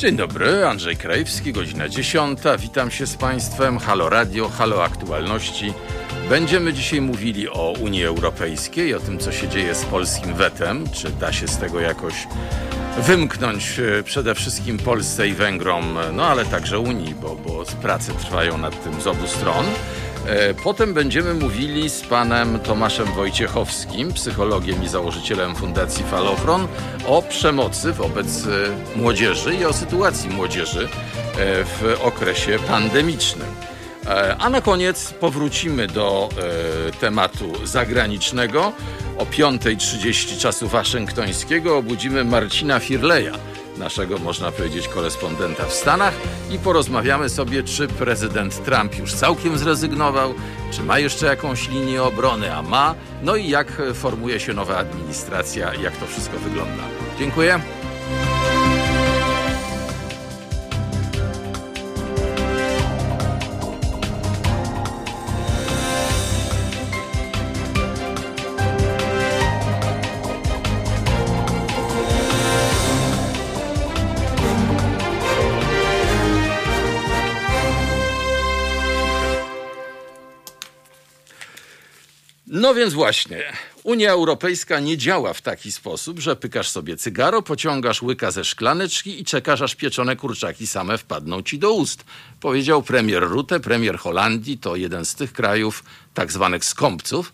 Dzień dobry, Andrzej Krajewski, godzina 10. Witam się z Państwem. Halo Radio, halo aktualności. Będziemy dzisiaj mówili o Unii Europejskiej, o tym, co się dzieje z polskim wetem, czy da się z tego jakoś wymknąć e, przede wszystkim Polsce i Węgrom, no ale także Unii, bo, bo prace trwają nad tym z obu stron. E, potem będziemy mówili z panem Tomaszem Wojciechowskim, psychologiem i założycielem Fundacji Falofron, o przemocy wobec e, młodzieży i o sytuacji młodzieży w okresie pandemicznym. A na koniec powrócimy do tematu zagranicznego. O 5.30 czasu waszyngtońskiego obudzimy Marcina Firleja, naszego, można powiedzieć, korespondenta w Stanach i porozmawiamy sobie, czy prezydent Trump już całkiem zrezygnował, czy ma jeszcze jakąś linię obrony, a ma, no i jak formuje się nowa administracja, jak to wszystko wygląda. Dziękuję. No więc właśnie, Unia Europejska nie działa w taki sposób, że pykasz sobie cygaro, pociągasz łyka ze szklaneczki i czekasz, aż pieczone kurczaki same wpadną ci do ust. Powiedział premier Rutte, premier Holandii, to jeden z tych krajów tak zwanych skąpców,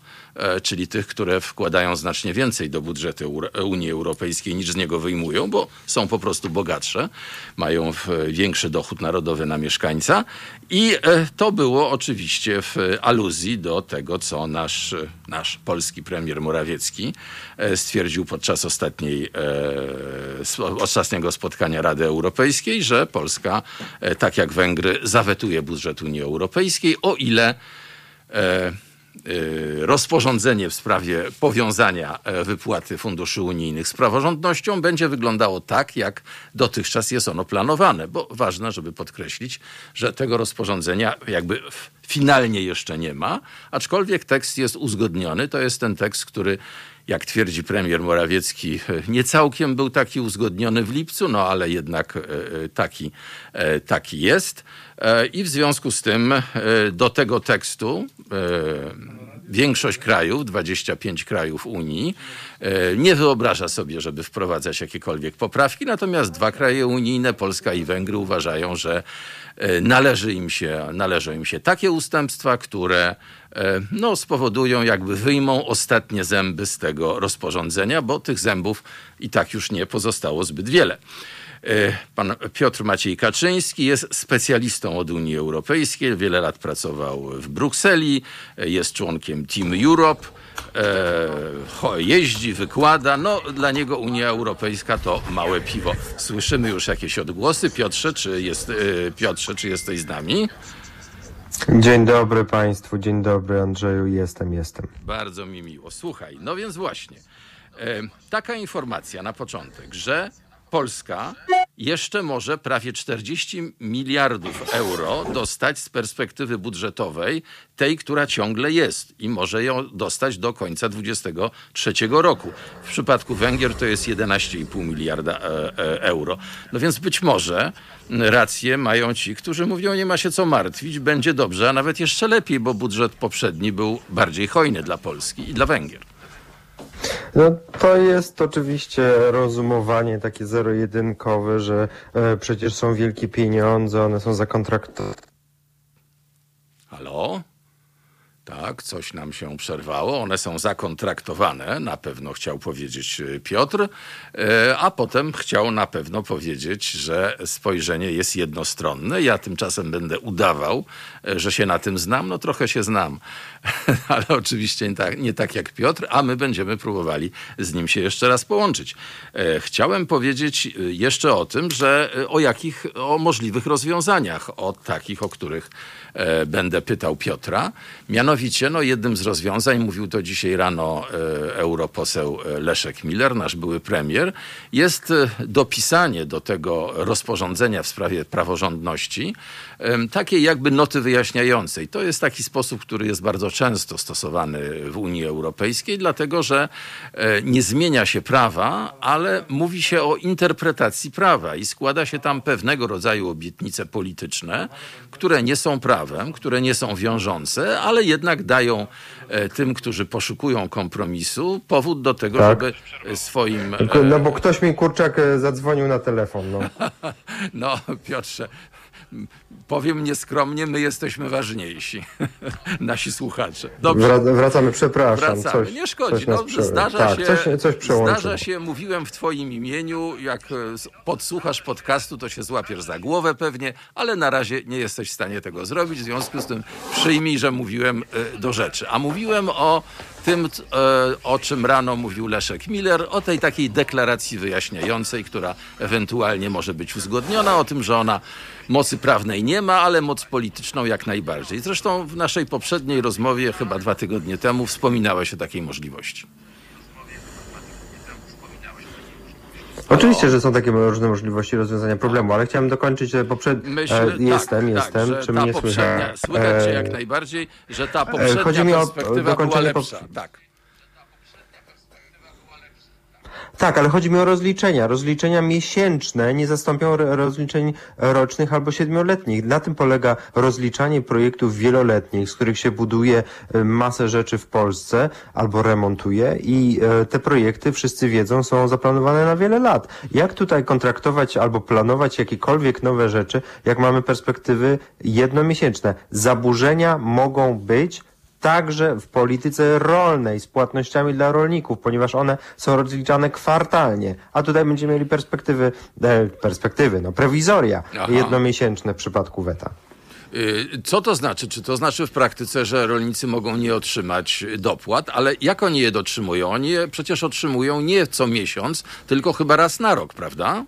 czyli tych, które wkładają znacznie więcej do budżetu Unii Europejskiej niż z niego wyjmują, bo są po prostu bogatsze, mają większy dochód narodowy na mieszkańca. I e, to było oczywiście w aluzji do tego, co nasz, nasz polski premier Morawiecki e, stwierdził podczas ostatniej, ostatniego spotkania Rady Europejskiej, że Polska, tak jak Węgry, zawetuje budżet Unii Europejskiej, o ile rozporządzenie w sprawie powiązania e, wypłaty funduszy unijnych z praworządnością będzie wyglądało tak, jak dotychczas jest ono planowane, bo ważne, żeby podkreślić, że tego rozporządzenia jakby finalnie jeszcze nie ma, aczkolwiek tekst jest uzgodniony. To jest ten tekst, który jak twierdzi premier Morawiecki, nie całkiem był taki uzgodniony w lipcu, no ale jednak e, e, taki, taki jest. I w związku z tym do tego tekstu większość krajów, 25 krajów Unii, e, nie wyobraża sobie, żeby wprowadzać jakiekolwiek poprawki, natomiast dwa kraje unijne, Polska i Węgry, uważają, że e, należy im się, należą im się takie ustępstwa, które e, no, spowodują, jakby wyjmą ostatnie zęby z tego rozporządzenia, bo tych zębów i tak już nie pozostało zbyt wiele. E, pan Piotr Maciej Kaczyński jest specjalistą od Unii Europejskiej. Wiele lat pracował w Brukseli, e, jest członkiem Team Europe. E, jeździ, wykłada. No, dla niego Unia Europejska to małe piwo. Słyszymy już jakieś odgłosy. Piotrze, czy, jest, Piotrze, czy jesteś z nami? Dzień dobry Państwu, dzień dobry Andrzeju, jestem, jestem. Bardzo mi miło. Słuchaj, no więc właśnie. Taka informacja na początek, że Polska jeszcze może prawie 40 miliardów euro dostać z perspektywy budżetowej, tej, która ciągle jest i może ją dostać do końca 2023 roku. W przypadku Węgier to jest 11,5 miliarda e, e, euro. No więc być może rację mają ci, którzy mówią, nie ma się co martwić, będzie dobrze, a nawet jeszcze lepiej, bo budżet poprzedni był bardziej hojny dla Polski i dla Węgier. No, to jest oczywiście rozumowanie takie zero-jedynkowe, że e, przecież są wielkie pieniądze, one są zakontraktowane. Halo? Tak, coś nam się przerwało. One są zakontraktowane, na pewno chciał powiedzieć e, Piotr, e, a potem chciał na pewno powiedzieć, że spojrzenie jest jednostronne. Ja tymczasem będę udawał, e, że się na tym znam. No trochę się znam, ale oczywiście nie tak, nie tak jak Piotr, a my będziemy próbowali z nim się jeszcze raz połączyć. Chciałem powiedzieć jeszcze o tym, że o jakich, o możliwych rozwiązaniach, o takich, o których będę pytał Piotra. Mianowicie no jednym z rozwiązań, mówił to dzisiaj rano e, europoseł e, Leszek Miller, nasz były premier, jest e, dopisanie do tego rozporządzenia w sprawie praworządności takiej jakby noty wyjaśniającej. To jest taki sposób, który jest bardzo często stosowany w Unii Europejskiej, dlatego że nie zmienia się prawa, ale mówi się o interpretacji prawa i składa się tam pewnego rodzaju obietnice polityczne, które nie są prawem, które nie są wiążące, ale jednak dają e, tym, którzy poszukują kompromisu, powód do tego, Tak. żeby swoim. e, No bo ktoś mi kurczak e, zadzwonił na telefon. No. No, Piotrze, powiem nieskromnie, my jesteśmy ważniejsi, nasi słuchacze. Dobrze. Wra- wracamy, przepraszam. Wracamy. Coś, nie szkodzi. Coś No, zdarza, tak, się, coś, coś zdarza się, mówiłem w twoim imieniu, jak e, podsłuchasz podcastu, to się złapiesz za głowę pewnie, ale na razie nie jesteś w stanie tego zrobić, w związku z tym przyjmij, że mówiłem e, do rzeczy. A mówiłem o tym, e, o czym rano mówił Leszek Miller, o tej takiej deklaracji wyjaśniającej, która ewentualnie może być uzgodniona, o tym, że ona mocy prawnej nie ma, ale moc polityczną jak najbardziej. Zresztą w naszej poprzedniej rozmowie, chyba dwa tygodnie temu, wspominałeś o takiej możliwości. Oczywiście, że są takie różne możliwości rozwiązania problemu, ale chciałem dokończyć e, poprzed... Myślę, e, jestem, tak, jestem. tak, Czy mnie słychać? słychać E, jak najbardziej, że ta poprzednia chodzi mi o perspektywa była lepsza. pop- Tak. Tak, ale chodzi mi o rozliczenia. Rozliczenia miesięczne nie zastąpią ro- rozliczeń rocznych albo siedmioletnich. Na tym polega rozliczanie projektów wieloletnich, z których się buduje e, masę rzeczy w Polsce albo remontuje i e, te projekty, wszyscy wiedzą, są zaplanowane na wiele lat. Jak tutaj kontraktować albo planować jakiekolwiek nowe rzeczy, jak mamy perspektywy jednomiesięczne? Zaburzenia mogą być także w polityce rolnej z płatnościami dla rolników, ponieważ one są rozliczane kwartalnie, a tutaj będziemy mieli perspektywy, e, perspektywy, no prowizoria Aha. jednomiesięczne w przypadku weta. Y, Co to znaczy? Czy to znaczy w praktyce, że rolnicy mogą nie otrzymać dopłat, ale jak oni je dotrzymują? Oni je przecież otrzymują nie co miesiąc, tylko chyba raz na rok, prawda?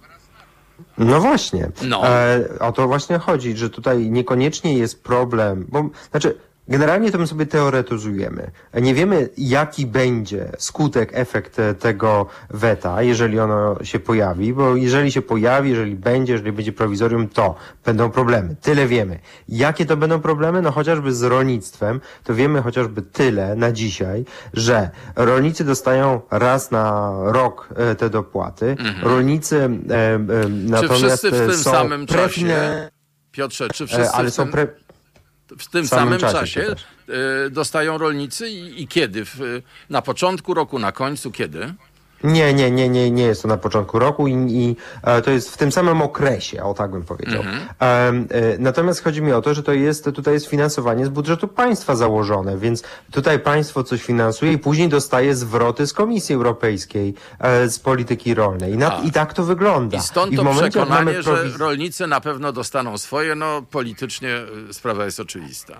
No właśnie. No. E, o to właśnie chodzi, że tutaj niekoniecznie jest problem, bo znaczy generalnie to my sobie teoretyzujemy. Nie wiemy, jaki będzie skutek, efekt e, tego weta, jeżeli ono się pojawi, bo jeżeli się pojawi, jeżeli będzie, jeżeli będzie prowizorium, to będą problemy. Tyle wiemy. Jakie to będą problemy? No chociażby z rolnictwem, to wiemy chociażby tyle na dzisiaj, że rolnicy dostają raz na rok e, te dopłaty. Rolnicy e, e, natomiast wszyscy w e, tym są samym czasie, Piotrze, czy wszyscy ale w są pre... w tym w samym samym czasie czasie, y, dostają rolnicy i, i kiedy? W, na początku roku, na końcu, kiedy? Nie, nie, nie, nie, nie jest to na początku roku i, i e, to jest w tym samym okresie, o tak bym powiedział. Mhm. Em, e, natomiast chodzi mi o to, że to jest, tutaj jest finansowanie z budżetu państwa założone, więc tutaj państwo coś finansuje i później dostaje zwroty z Komisji Europejskiej, e, z polityki rolnej. I, na, A. I tak to wygląda. I stąd to mamy przekonanie, że rolnicy na pewno dostaną swoje, no politycznie y, sprawa jest oczywista.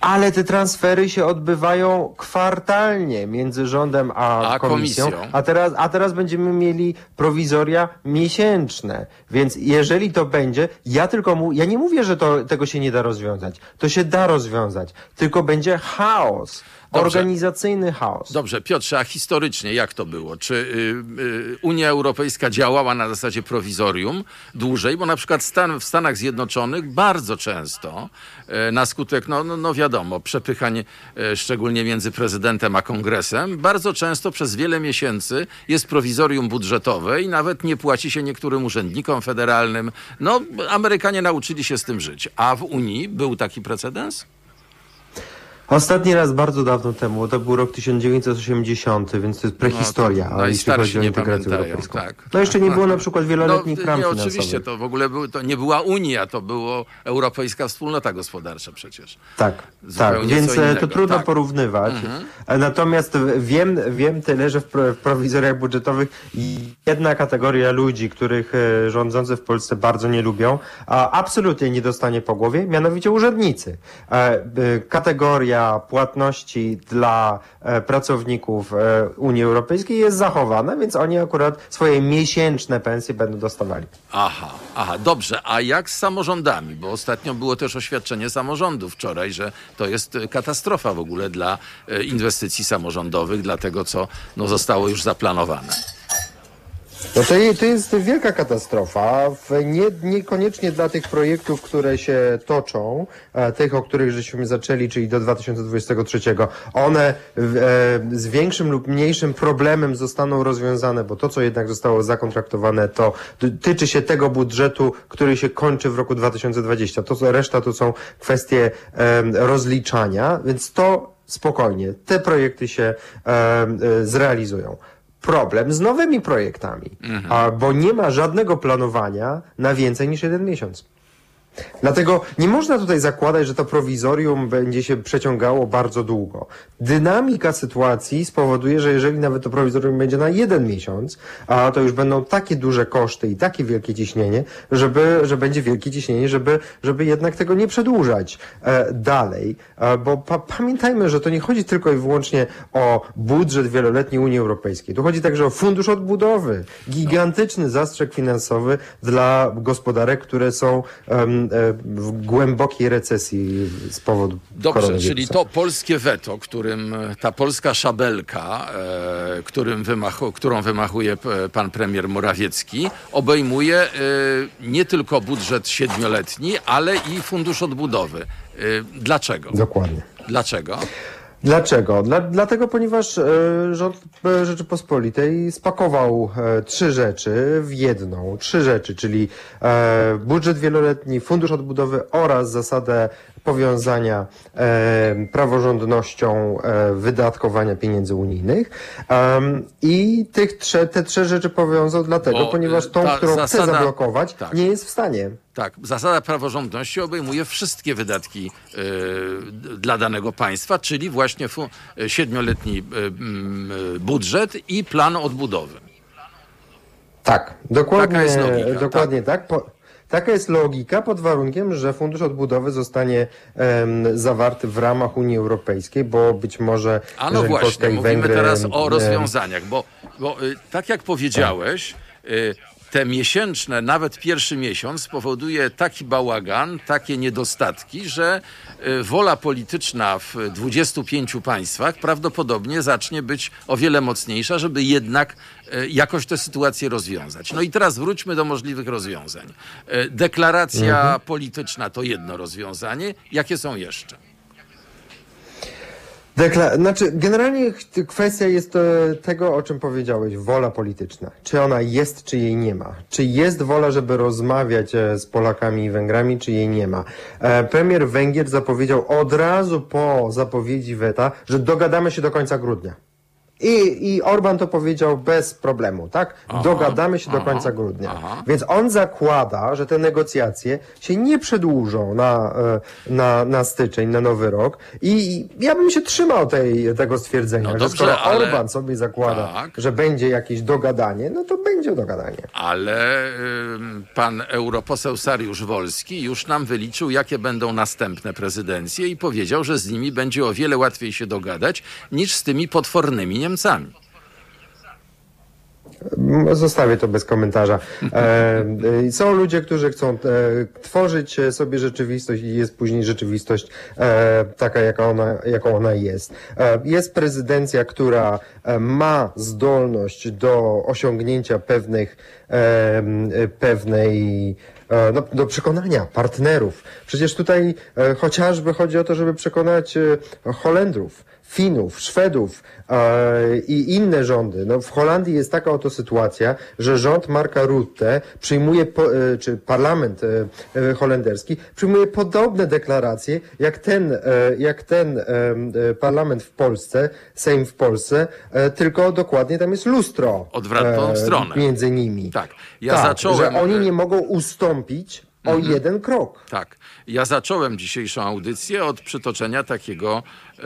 Ale te transfery się odbywają kwartalnie między rządem a, A komisją, komisją. A, teraz, a teraz będziemy mieli prowizoria miesięczne. Więc jeżeli to będzie, ja tylko mu, ja nie mówię, że to, tego się nie da rozwiązać. To się da rozwiązać. Tylko będzie chaos. Dobrze. Organizacyjny chaos. Dobrze, Piotrze, a historycznie jak to było? Czy y, y, Unia Europejska działała na zasadzie prowizorium dłużej? Bo na przykład Stan, w Stanach Zjednoczonych bardzo często e, na skutek, no, no, no wiadomo, przepychań e, szczególnie między prezydentem a kongresem, bardzo często przez wiele miesięcy jest prowizorium budżetowe i nawet nie płaci się niektórym urzędnikom federalnym. No, Amerykanie nauczyli się z tym żyć. A w Unii był taki precedens? Ostatni raz bardzo dawno temu, to był rok 1980, więc to jest prehistoria, No, to jeśli chodzi o integrację europejską. tak. No jeszcze nie było na przykład wieloletnich ram nie, finansowych. oczywiście, to w ogóle był, to nie była Unia, to było Europejska Wspólnota Gospodarcza przecież. Tak, Zupełnie tak, więc e, to trudno tak. porównywać. E, Natomiast wiem, wiem tyle, że w, pro, w prowizoriach budżetowych jedna kategoria ludzi, których e, rządzący w Polsce bardzo nie lubią, a absolutnie nie dostanie po głowie, mianowicie urzędnicy. Kategoria linia płatności dla e, pracowników e, Unii Europejskiej jest zachowana, więc oni akurat swoje miesięczne pensje będą dostawali. Aha, aha, dobrze. A jak z samorządami? Bo ostatnio było też oświadczenie samorządów wczoraj, że to jest katastrofa w ogóle dla e, inwestycji samorządowych, dla tego, co no, zostało już zaplanowane. No to, to jest wielka katastrofa. Nie, niekoniecznie dla tych projektów, które się toczą, e, tych, o których żeśmy zaczęli, czyli do 2023. One e, z większym lub mniejszym problemem zostaną rozwiązane, bo to, co jednak zostało zakontraktowane, to tyczy się tego budżetu, który się kończy w roku 2020. To, reszta to są kwestie rozliczania, więc to spokojnie. Te projekty się e, zrealizują problem z nowymi projektami, a, bo nie ma żadnego planowania na więcej niż jeden miesiąc. Dlatego nie można tutaj zakładać, że to prowizorium będzie się przeciągało bardzo długo. Dynamika sytuacji spowoduje, że jeżeli nawet to prowizorium będzie na jeden miesiąc, a to już będą takie duże koszty i takie wielkie ciśnienie, żeby, że będzie wielkie ciśnienie, żeby, żeby jednak tego nie przedłużać e, dalej. E, bo pa, pamiętajmy, że to nie chodzi tylko i wyłącznie o budżet wieloletni Unii Europejskiej. Tu chodzi także o fundusz odbudowy. Gigantyczny zastrzyk finansowy dla gospodarek, które są e, w głębokiej recesji z powodu Dobrze, czyli to polskie weto, którym e, ta polska szabelka, e, którym wymachu, którą wymachuje pan premier Morawiecki, obejmuje e, nie tylko budżet siedmioletni, ale i fundusz odbudowy. E, dlaczego? Dokładnie. Dlaczego? Dlaczego? Dla, dlatego, ponieważ e, rząd Rzeczypospolitej spakował e, trzy rzeczy w jedną. Trzy rzeczy, czyli e, budżet wieloletni, fundusz odbudowy oraz zasadę powiązania e, praworządnością e, wydatkowania pieniędzy unijnych. I tych trze, te trzy rzeczy powiązał dlatego, Bo, ponieważ tą, którą chce zasada- zablokować, tak. nie jest w stanie. Tak, zasada praworządności obejmuje wszystkie wydatki e, d- dla danego państwa, czyli właśnie fu- e, siedmioletni e, mm, e, budżet i plan odbudowy. Tak, dokładnie, logika, dokładnie tak. Po, taka jest logika pod warunkiem, że Fundusz Odbudowy zostanie em, zawarty w ramach Unii Europejskiej, bo być może A no właśnie, mówimy Węgry, teraz o rozwiązaniach, bo, bo y, tak jak powiedziałeś, y, te miesięczne, nawet pierwszy miesiąc spowoduje taki bałagan, takie niedostatki, że y, wola polityczna w 25 państwach prawdopodobnie zacznie być o wiele mocniejsza, żeby jednak y, jakoś tę sytuację rozwiązać. No i teraz wróćmy do możliwych rozwiązań. Y, Deklaracja polityczna to jedno rozwiązanie. Jakie są jeszcze? Dekla- znaczy, generalnie kwestia jest e, tego, o czym powiedziałeś, wola polityczna. Czy ona jest, czy jej nie ma? Czy jest wola, żeby rozmawiać e, z Polakami i Węgrami, czy jej nie ma? E, premier Węgier zapowiedział od razu po zapowiedzi weta, że dogadamy się do końca grudnia. I, I Orban to powiedział bez problemu, tak? Dogadamy się do końca grudnia. aha. Więc on zakłada, że te negocjacje się nie przedłużą na, e, na, na styczeń, na nowy rok. I ja bym się trzymał tej, tego stwierdzenia, No że dobrze, skoro ale- Orban sobie zakłada, Tak. że będzie jakieś dogadanie, no to będzie dogadanie. Ale pan europoseł Sariusz Wolski już nam wyliczył, jakie będą następne prezydencje i powiedział, że z nimi będzie o wiele łatwiej się dogadać niż z tymi potwornymi Niemcami. M- Zostawię to bez komentarza. E, e, są ludzie, którzy chcą e, tworzyć sobie rzeczywistość i jest później rzeczywistość taka, jaka ona, jaką ona jest. Jest prezydencja, która ma zdolność do osiągnięcia pewnych, pewnej no, do przekonania partnerów. Przecież tutaj chociażby chodzi o to, żeby przekonać Holendrów, Finów, Szwedów e, i inne rządy. No, w Holandii jest taka oto sytuacja, że rząd Marka Rutte przyjmuje, po, e, czy parlament e, e, holenderski przyjmuje podobne deklaracje jak ten, e, jak ten e, parlament w Polsce, Sejm w Polsce, tylko dokładnie tam jest lustro. Odwrotną stronę. Między nimi. Tak. Ja tak, zacząłem- Że oni nie mogą ustąpić o jeden krok. Tak. Ja zacząłem dzisiejszą audycję od przytoczenia takiego e,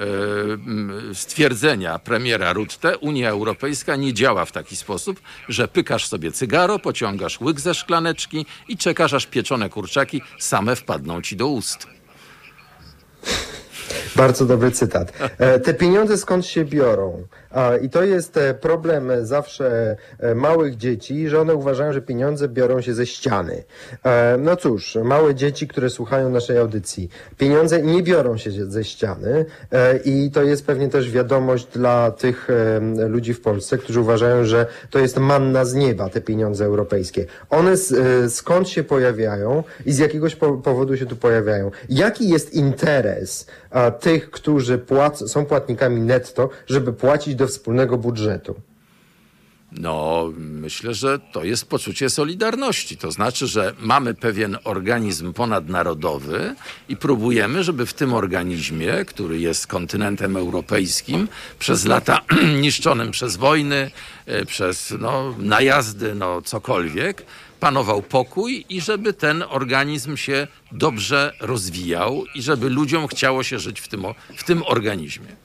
stwierdzenia premiera Rutte. Unia Europejska nie działa w taki sposób, że pykasz sobie cygaro, pociągasz łyk ze szklaneczki i czekasz, aż pieczone kurczaki same wpadną ci do ust. Bardzo dobry cytat. E, te pieniądze skąd się biorą? I to jest e, problem zawsze e, małych dzieci, że one uważają, że pieniądze biorą się ze ściany. No cóż, małe dzieci, które słuchają naszej audycji, pieniądze nie biorą się ze ściany i to jest pewnie też wiadomość dla tych ludzi w Polsce, którzy uważają, że to jest manna z nieba, te pieniądze europejskie. One skąd się pojawiają i z jakiegoś powodu się tu pojawiają. Jaki jest interes tych, którzy płac są płatnikami netto, żeby płacić do wspólnego budżetu? No, myślę, że to jest poczucie solidarności. To znaczy, że mamy pewien organizm ponadnarodowy i próbujemy, żeby w tym organizmie, który jest kontynentem europejskim, przez lata niszczonym przez wojny, e, przez no, najazdy, no cokolwiek, panował pokój i żeby ten organizm się dobrze rozwijał i żeby ludziom chciało się żyć w tym, w tym organizmie.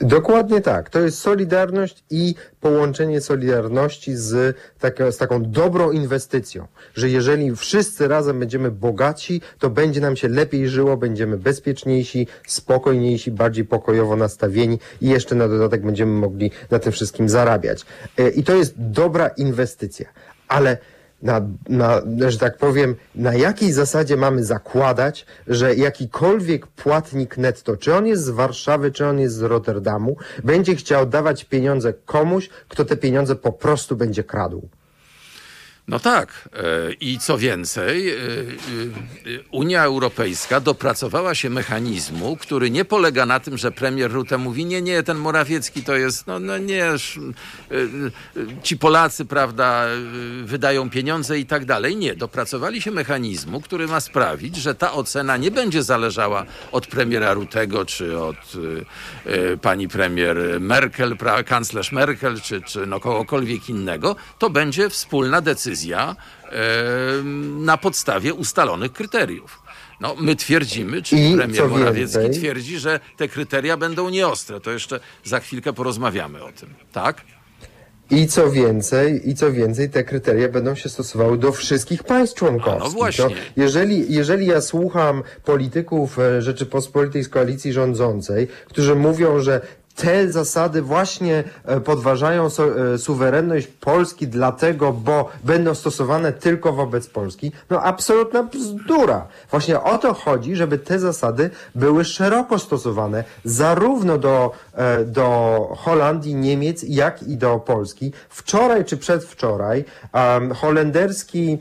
Dokładnie tak. To jest solidarność i połączenie solidarności z, taka, z taką dobrą inwestycją, że jeżeli wszyscy razem będziemy bogaci, to będzie nam się lepiej żyło, będziemy bezpieczniejsi, spokojniejsi, bardziej pokojowo nastawieni i jeszcze na dodatek będziemy mogli na tym wszystkim zarabiać. E, I to jest dobra inwestycja ale na, na, że tak powiem, na jakiej zasadzie mamy zakładać, że jakikolwiek płatnik netto, czy on jest z Warszawy, czy on jest z Rotterdamu, będzie chciał dawać pieniądze komuś, kto te pieniądze po prostu będzie kradł. No tak. E, I co więcej, e, e, Unia Europejska dopracowała się mechanizmu, który nie polega na tym, że premier Rutte mówi, nie, nie, ten Morawiecki to jest, no, no nie, ci Polacy, prawda, wydają pieniądze i tak dalej. Nie, dopracowali się mechanizmu, który ma sprawić, że ta ocena nie będzie zależała od premiera Rutego, czy od pani premier Merkel, kanclerz Merkel, czy, czy no kogokolwiek innego. To będzie wspólna decyzja decyzja na podstawie ustalonych kryteriów. No, my twierdzimy, czy I premier Morawiecki twierdzi, że te kryteria będą nieostre. To jeszcze za chwilkę porozmawiamy o tym, tak? I co więcej, i co więcej, te kryteria będą się stosowały do wszystkich państw członkowskich. no właśnie. To jeżeli, jeżeli ja słucham polityków e, Rzeczypospolitej z koalicji rządzącej, którzy mówią, że te zasady właśnie e, podważają e, suwerenność Polski dlatego, bo będą stosowane tylko wobec Polski. No absolutna bzdura. Właśnie o to chodzi, żeby te zasady były szeroko stosowane zarówno do, e, do Holandii, Niemiec, jak i do Polski. Wczoraj czy przedwczoraj um, holenderski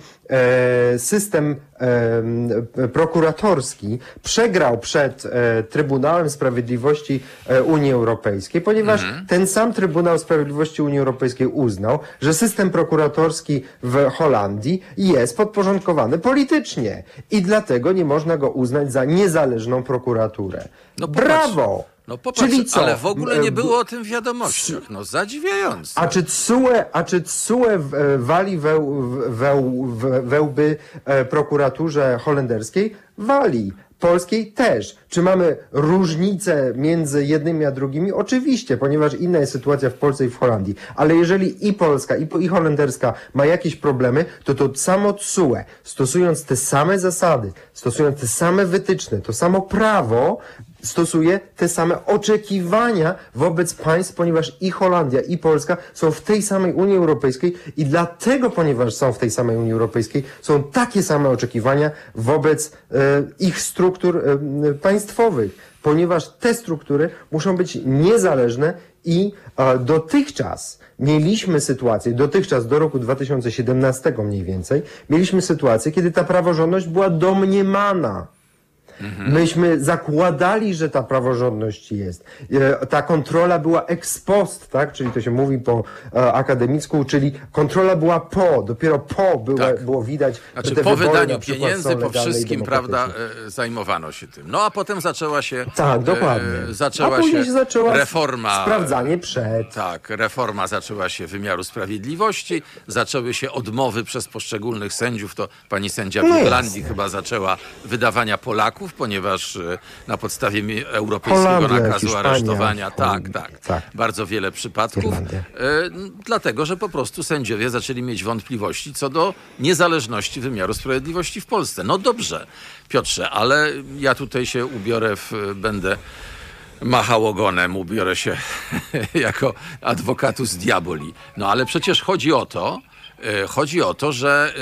system e, prokuratorski przegrał przed e, Trybunałem Sprawiedliwości Unii Europejskiej, ponieważ mhm. ten sam Trybunał Sprawiedliwości Unii Europejskiej uznał, że system prokuratorski w Holandii jest podporządkowany politycznie i dlatego nie można go uznać za niezależną prokuraturę. No, Brawo! No popatrz, Czyli co? ale w ogóle nie było o tym wiadomościach. No zadziwiające. A czy TSUE, a czy TSUE wali weł, weł, wełby e, prokuraturze holenderskiej? Wali polskiej też. Czy mamy różnice między jednymi a drugimi? Oczywiście, ponieważ inna jest sytuacja w Polsce i w Holandii. Ale jeżeli i polska, i, i holenderska ma jakieś problemy, to to samo TSUE, stosując te same zasady, stosując te same wytyczne, to samo prawo, stosuje te same oczekiwania wobec państw, ponieważ i Holandia, i Polska są w tej samej Unii Europejskiej i dlatego, ponieważ są w tej samej Unii Europejskiej, są takie same oczekiwania wobec e, ich struktur e, państwowych, ponieważ te struktury muszą być niezależne i e, dotychczas mieliśmy sytuację, dotychczas do roku 2017 mniej więcej, mieliśmy sytuację, kiedy ta praworządność była domniemana. Mhm. Myśmy zakładali, że ta praworządność jest. E, ta kontrola była ex post, tak? Czyli to się mówi po e, akademicku, czyli kontrola była po, dopiero po było, tak. było widać, znaczy, po wydaniu pieniędzy, po wszystkim, prawda, e, zajmowano się tym. No a potem zaczęła się tak, dokładnie. Zaczęła a się, się zaczęła reforma. Sprawdzanie przed. Tak, reforma zaczęła się wymiaru sprawiedliwości, zaczęły się odmowy przez poszczególnych sędziów, to pani sędzia w Irlandii chyba zaczęła wydawania Polaków przypadków, ponieważ e, na podstawie europejskiego Holandia, nakazu Hiszpania, aresztowania, tak, Holandia, tak, tak. bardzo wiele przypadków, Irlandia. e, dlatego, że po prostu sędziowie zaczęli mieć wątpliwości co do niezależności wymiaru sprawiedliwości w Polsce. No dobrze, Piotrze, ale ja tutaj się ubiorę w, będę machał ogonem, ubiorę się jako adwokatus diaboli. No ale przecież chodzi o to, e, chodzi o to, że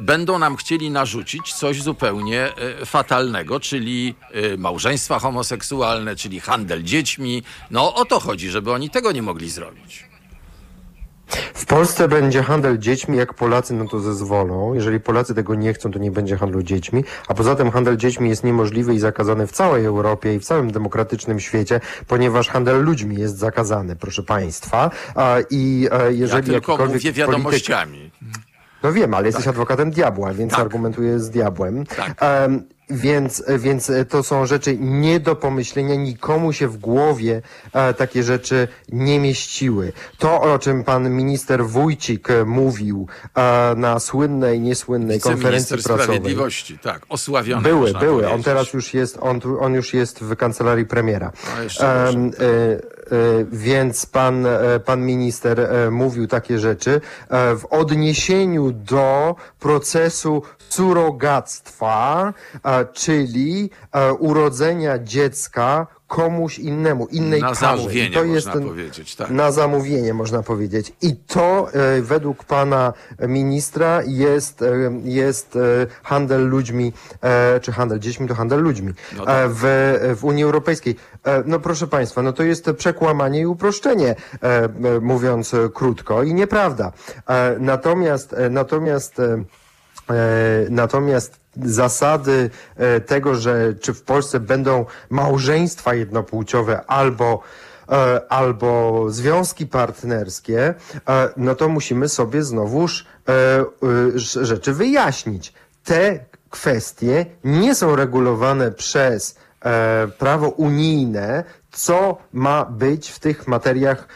będą nam chcieli narzucić coś zupełnie e, fatalnego, czyli e, małżeństwa homoseksualne, czyli handel dziećmi. No o to chodzi, żeby oni tego nie mogli zrobić. W Polsce będzie handel dziećmi, jak Polacy na to zezwolą. Jeżeli Polacy tego nie chcą, to nie będzie handlu dziećmi. A poza tym handel dziećmi jest niemożliwy i zakazany w całej Europie i w całym demokratycznym świecie, ponieważ handel ludźmi jest zakazany, proszę Państwa. I e, Ja jeżeli tylko jakikolwiek mówię polityk- wiadomościami. No wiem, ale jesteś adwokatem diabła, więc Tak. argumentuję z diabłem. Tak. Em, więc, więc to są rzeczy nie do pomyślenia, nikomu się w głowie e, takie rzeczy nie mieściły. To, o czym pan minister Wójcik e, mówił e, na słynnej, niesłynnej konferencji prasowej. Sprawiedliwości, tak, osławiony. Były, były. On powiedzieć. teraz już jest, on, on już jest w kancelarii premiera. No, jeszcze e, e, więc pan, e, pan minister e, mówił takie rzeczy e, w odniesieniu do procesu surogactwa, e, czyli e, urodzenia dziecka komuś innemu, innej Na parze. zamówienie I to jest można powiedzieć, tak. na zamówienie, można powiedzieć. I to e, według pana ministra jest, e, jest e, handel ludźmi, czy handel dziećmi to handel ludźmi No tak. w, w Unii Europejskiej. No proszę państwa, no to jest przekłamanie i uproszczenie, mówiąc krótko i nieprawda. Natomiast, natomiast Natomiast zasady e, tego, że czy w Polsce będą małżeństwa jednopłciowe albo e, albo związki partnerskie, e, no to musimy sobie znowuż rzeczy wyjaśnić. Te kwestie nie są regulowane przez prawo unijne, co ma być w tych materiach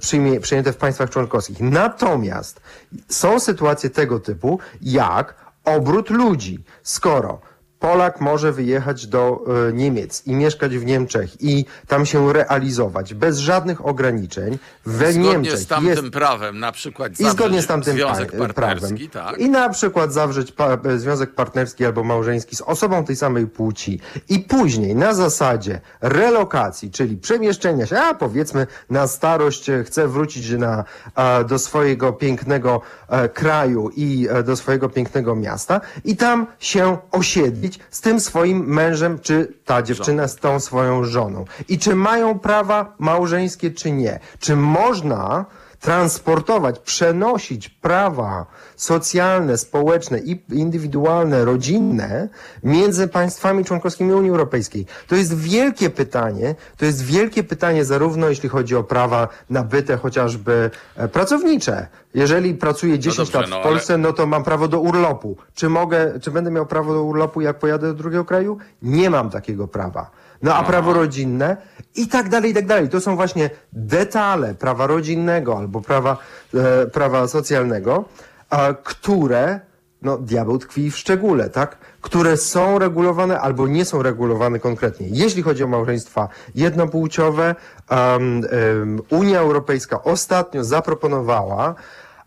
przyjmie, przyjęte w państwach członkowskich. Natomiast są sytuacje tego typu, jak obrót ludzi. Skoro Polak może wyjechać do e, Niemiec i mieszkać w Niemczech i tam się realizować bez żadnych ograniczeń, we Zgodnie Niemczech z tamtym jest prawem, na przykład i zgodnie zawrzeć z tamtym związek pa- partnerski, prawem. tak? I na przykład zawrzeć pa- e, związek partnerski albo małżeński z osobą tej samej płci. I później na zasadzie relokacji, czyli przemieszczenia się, a powiedzmy na starość e, chce wrócić na, e, do swojego pięknego e, kraju i e, do swojego pięknego miasta i tam się osiedlić z tym swoim mężem, czy ta dziewczyna z tą swoją żoną. I czy mają prawa małżeńskie, czy nie. Czy można transportować, przenosić prawa socjalne, społeczne i indywidualne, rodzinne między państwami członkowskimi Unii Europejskiej? To jest wielkie pytanie, to jest wielkie pytanie zarówno jeśli chodzi o prawa nabyte chociażby e, pracownicze. Jeżeli pracuję 10 dobrze, lat w no, ale- Polsce, no to mam prawo do urlopu. Czy mogę, czy będę miał prawo do urlopu, jak pojadę do drugiego kraju? Nie mam takiego prawa. No a prawo rodzinne i tak dalej, i tak dalej. To są właśnie detale prawa rodzinnego albo prawa, e, prawa socjalnego, a, które, no diabeł tkwi w szczególe, tak? Które są regulowane albo nie są regulowane konkretnie. Jeśli chodzi o małżeństwa jednopłciowe, em, em, Unia Europejska ostatnio zaproponowała,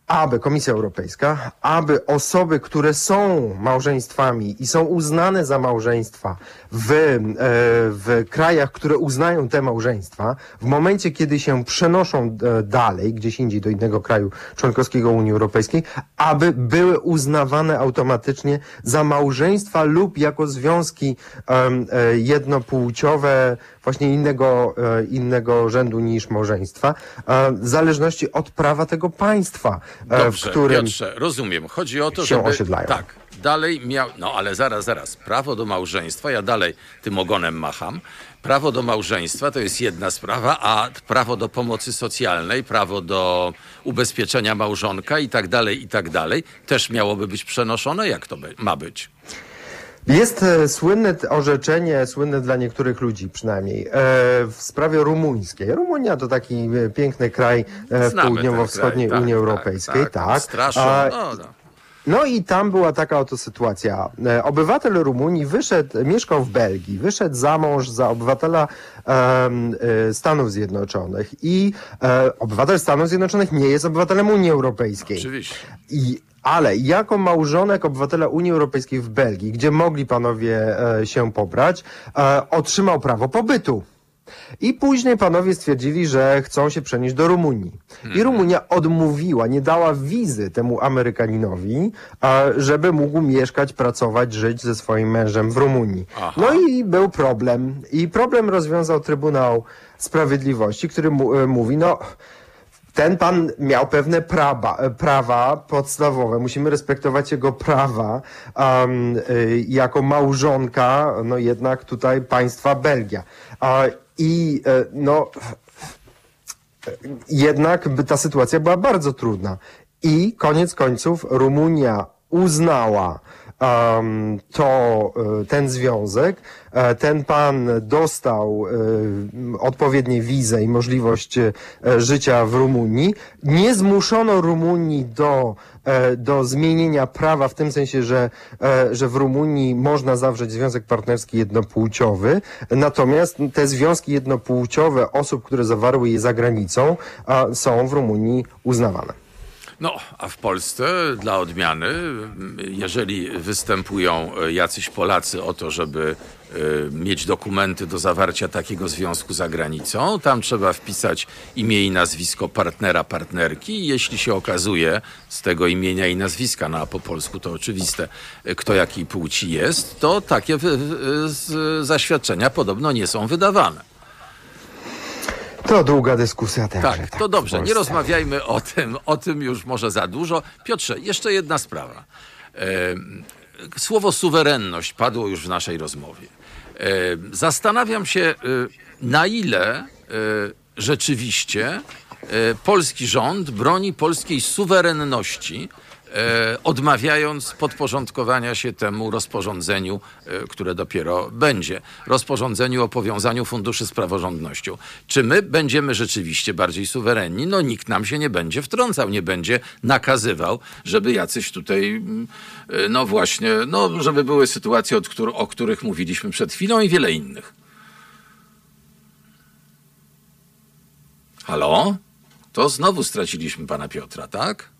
aby Komisja Europejska, aby osoby, które są małżeństwami i są uznane za małżeństwa w, e, w krajach, które uznają te małżeństwa, w momencie, kiedy się przenoszą e, dalej, gdzieś indziej do innego kraju członkowskiego Unii Europejskiej, aby były uznawane automatycznie za małżeństwa lub jako związki e, jednopłciowe, właśnie innego, innego rzędu niż małżeństwa, w zależności od prawa tego państwa, Dobrze, w którym Piotrze, rozumiem. Chodzi o to, się żeby... osiedlają. Tak, dalej miał... No ale zaraz, zaraz. Prawo do małżeństwa, ja dalej tym ogonem macham. Prawo do małżeństwa to jest jedna sprawa, a prawo do pomocy socjalnej, prawo do ubezpieczenia małżonka i tak dalej, i tak dalej, też miałoby być przenoszone. Jak to ma być? Jest e, słynne orzeczenie, słynne dla niektórych ludzi przynajmniej, e, w sprawie rumuńskiej. Rumunia to taki e, piękny kraj w południowo-wschodniej tak, Unii tak, Europejskiej, tak, tak. Straszą, no, no. No i tam była taka oto sytuacja. E, Obywatel Rumunii wyszedł, mieszkał w Belgii, wyszedł za mąż za obywatela e, Stanów Zjednoczonych i e, obywatel Stanów Zjednoczonych nie jest obywatelem Unii Europejskiej. Oczywiście. I, ale jako małżonek obywatela Unii Europejskiej w Belgii, gdzie mogli panowie się pobrać, otrzymał prawo pobytu. I później panowie stwierdzili, że chcą się przenieść do Rumunii. I Rumunia odmówiła, nie dała wizy temu Amerykaninowi, e, żeby mógł mieszkać, pracować, żyć ze swoim mężem w Rumunii. Aha. No i był problem. I problem rozwiązał Trybunał Sprawiedliwości, który e, mówi, no ten pan miał pewne prawa, prawa podstawowe. Musimy respektować jego prawa um, jako małżonka, no jednak tutaj państwa Belgia. A, I e, no jednak ta sytuacja była bardzo trudna. I koniec końców Rumunia uznała um, to, e, ten związek. E, Ten pan dostał e, odpowiednie wizę i możliwość życia w Rumunii. Nie zmuszono Rumunii do, do zmienienia prawa w tym sensie, że, e, że w Rumunii można zawrzeć związek partnerski jednopłciowy. Natomiast te związki jednopłciowe osób, które zawarły je za granicą, są w Rumunii uznawane. No, a w Polsce dla odmiany, jeżeli występują e, jacyś Polacy o to, żeby e, mieć dokumenty do zawarcia takiego związku za granicą, tam trzeba wpisać imię i nazwisko partnera, partnerki. Jeśli się okazuje z tego imienia i nazwiska, no a po polsku to oczywiste, e, kto jakiej płci jest, to takie zaświadczenia podobno nie są wydawane. To długa dyskusja także. Tak, to dobrze. Nie rozmawiajmy o tym, o tym już może za dużo. Piotrze, jeszcze jedna sprawa. Słowo suwerenność padło już w naszej rozmowie. Em, Zastanawiam się, e, na ile e, rzeczywiście e, polski rząd broni polskiej suwerenności, e, odmawiając podporządkowania się temu rozporządzeniu, e, które dopiero będzie, rozporządzeniu o powiązaniu funduszy z praworządnością. Czy my będziemy rzeczywiście bardziej suwerenni? No nikt nam się nie będzie wtrącał, nie będzie nakazywał, żeby jacyś tutaj, mm, e, no właśnie, no żeby były sytuacje, o których mówiliśmy przed chwilą i wiele innych. Halo? To znowu straciliśmy pana Piotra, tak?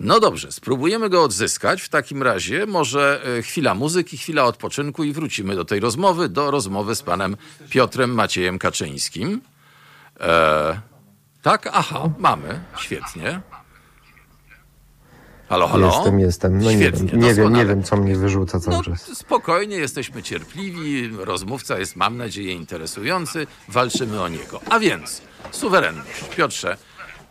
No dobrze, spróbujemy go odzyskać. W takim razie może e, chwila muzyki, chwila odpoczynku i wrócimy do tej rozmowy, do rozmowy z panem Piotrem Maciejem Kaczyńskim. E, tak? Aha, mamy. Świetnie. Halo, halo? Jestem, jestem. No nie wiem, nie wiem, nie wiem, co mnie wyrzuca cały No, czas. spokojnie, jesteśmy cierpliwi, rozmówca jest, mam nadzieję, interesujący, walczymy o niego. A więc, suwerenność. Piotrze,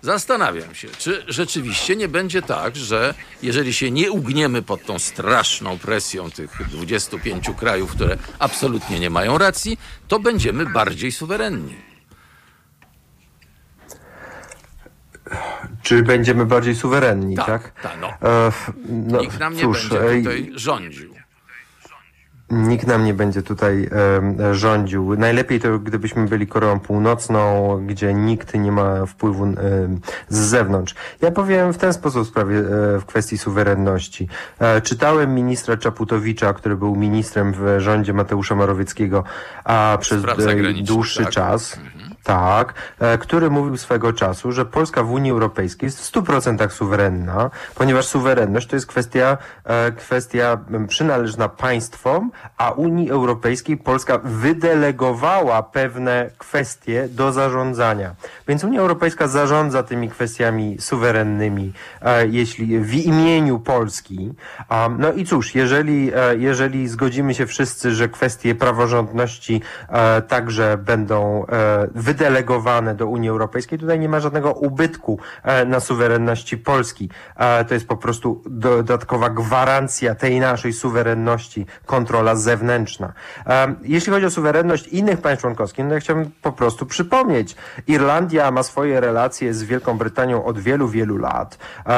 zastanawiam się, czy rzeczywiście nie będzie tak, że jeżeli się nie ugniemy pod tą straszną presją tych 25 krajów, które absolutnie nie mają racji, to będziemy bardziej suwerenni. Czy będziemy bardziej suwerenni, tak? Tak, tak, no. E, no Nikt nam nie cóż, będzie e, tutaj rządził. Nikt nam nie będzie tutaj e, rządził. Najlepiej to, gdybyśmy byli Koreą Północną, gdzie nikt nie ma wpływu e, z zewnątrz. Ja powiem w ten sposób w sprawie, e, w kwestii suwerenności. E, czytałem ministra Czaputowicza, który był ministrem w rządzie Mateusza Morawieckiego, a przez e, dłuższy tak. czas. Tak, e, który mówił swego czasu, że Polska w Unii Europejskiej jest w 100% suwerenna, ponieważ suwerenność to jest kwestia, e, kwestia przynależna państwom, a Unii Europejskiej Polska wydelegowała pewne kwestie do zarządzania. Więc Unia Europejska zarządza tymi kwestiami suwerennymi, e, jeśli w imieniu Polski. No i cóż, jeżeli, jeżeli zgodzimy się wszyscy, że kwestie praworządności także będą e, wydelegowane do Unii Europejskiej, tutaj nie ma żadnego ubytku e, na suwerenności Polski. E, To jest po prostu dodatkowa gwarancja tej naszej suwerenności, kontrola zewnętrzna. E, Jeśli chodzi o suwerenność innych państw członkowskich, no ja chciałbym po prostu przypomnieć. Irlandia ma swoje relacje z Wielką Brytanią od wielu, wielu lat.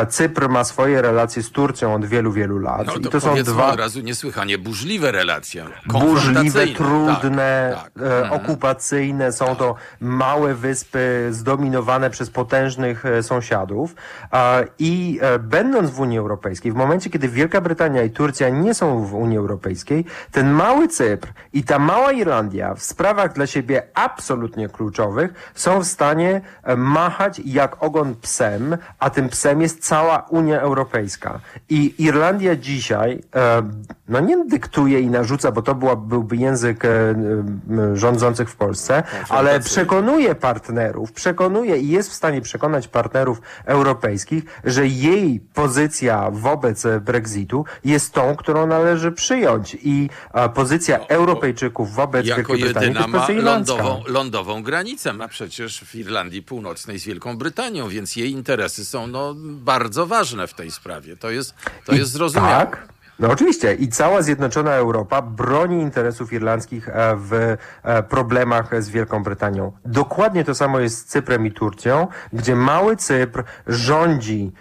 Cypr ma swoje relacje z Turcją od wielu, wielu lat. No I to, to są dwa od razu niesłychanie burzliwe relacje. burzliwe, trudne, Tak, tak. e, okupacyjne, są to małe wyspy zdominowane przez potężnych sąsiadów i będąc w Unii Europejskiej, w momencie kiedy Wielka Brytania i Turcja nie są w Unii Europejskiej, ten mały Cypr i ta mała Irlandia w sprawach dla siebie absolutnie kluczowych są w stanie machać jak ogon psem, a tym psem jest cała Unia Europejska. I Irlandia dzisiaj no nie dyktuje i narzuca, bo to była, byłby język rządzących w Polsce, ale przekonuje partnerów, przekonuje i jest w stanie przekonać partnerów europejskich, że jej pozycja wobec Brexitu jest tą, którą należy przyjąć i pozycja Europejczyków wobec Wielkiej Brytanii to jest ma lądową, lądową granicę, ma przecież w Irlandii Północnej z Wielką Brytanią, więc jej interesy są no, bardzo ważne w tej sprawie. To jest, to jest zrozumiałe. Tak. No oczywiście i cała Zjednoczona Europa broni interesów irlandzkich e, w e, problemach z Wielką Brytanią. Dokładnie to samo jest z Cyprem i Turcją, gdzie mały Cypr rządzi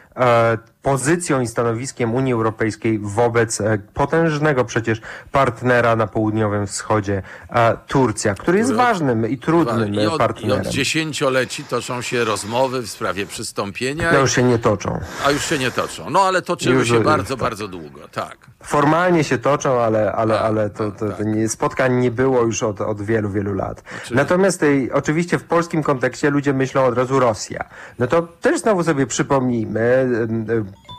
pozycją i stanowiskiem Unii Europejskiej wobec e, potężnego przecież partnera na południowym wschodzie, e, Turcja, który jest ważnym i trudnym I od, partnerem. I od dziesięcioleci toczą się rozmowy w sprawie przystąpienia. No już się nie toczą. A już się nie toczą. No ale toczyły już, się bardzo, tak. bardzo długo, tak. Formalnie się toczą, ale, ale, tak, ale to, to, to tak. nie, spotkań nie było już od, od wielu, wielu lat. Oczywiście. Natomiast tej, oczywiście w polskim kontekście ludzie myślą od razu Rosja. No to też znowu sobie przypomnijmy,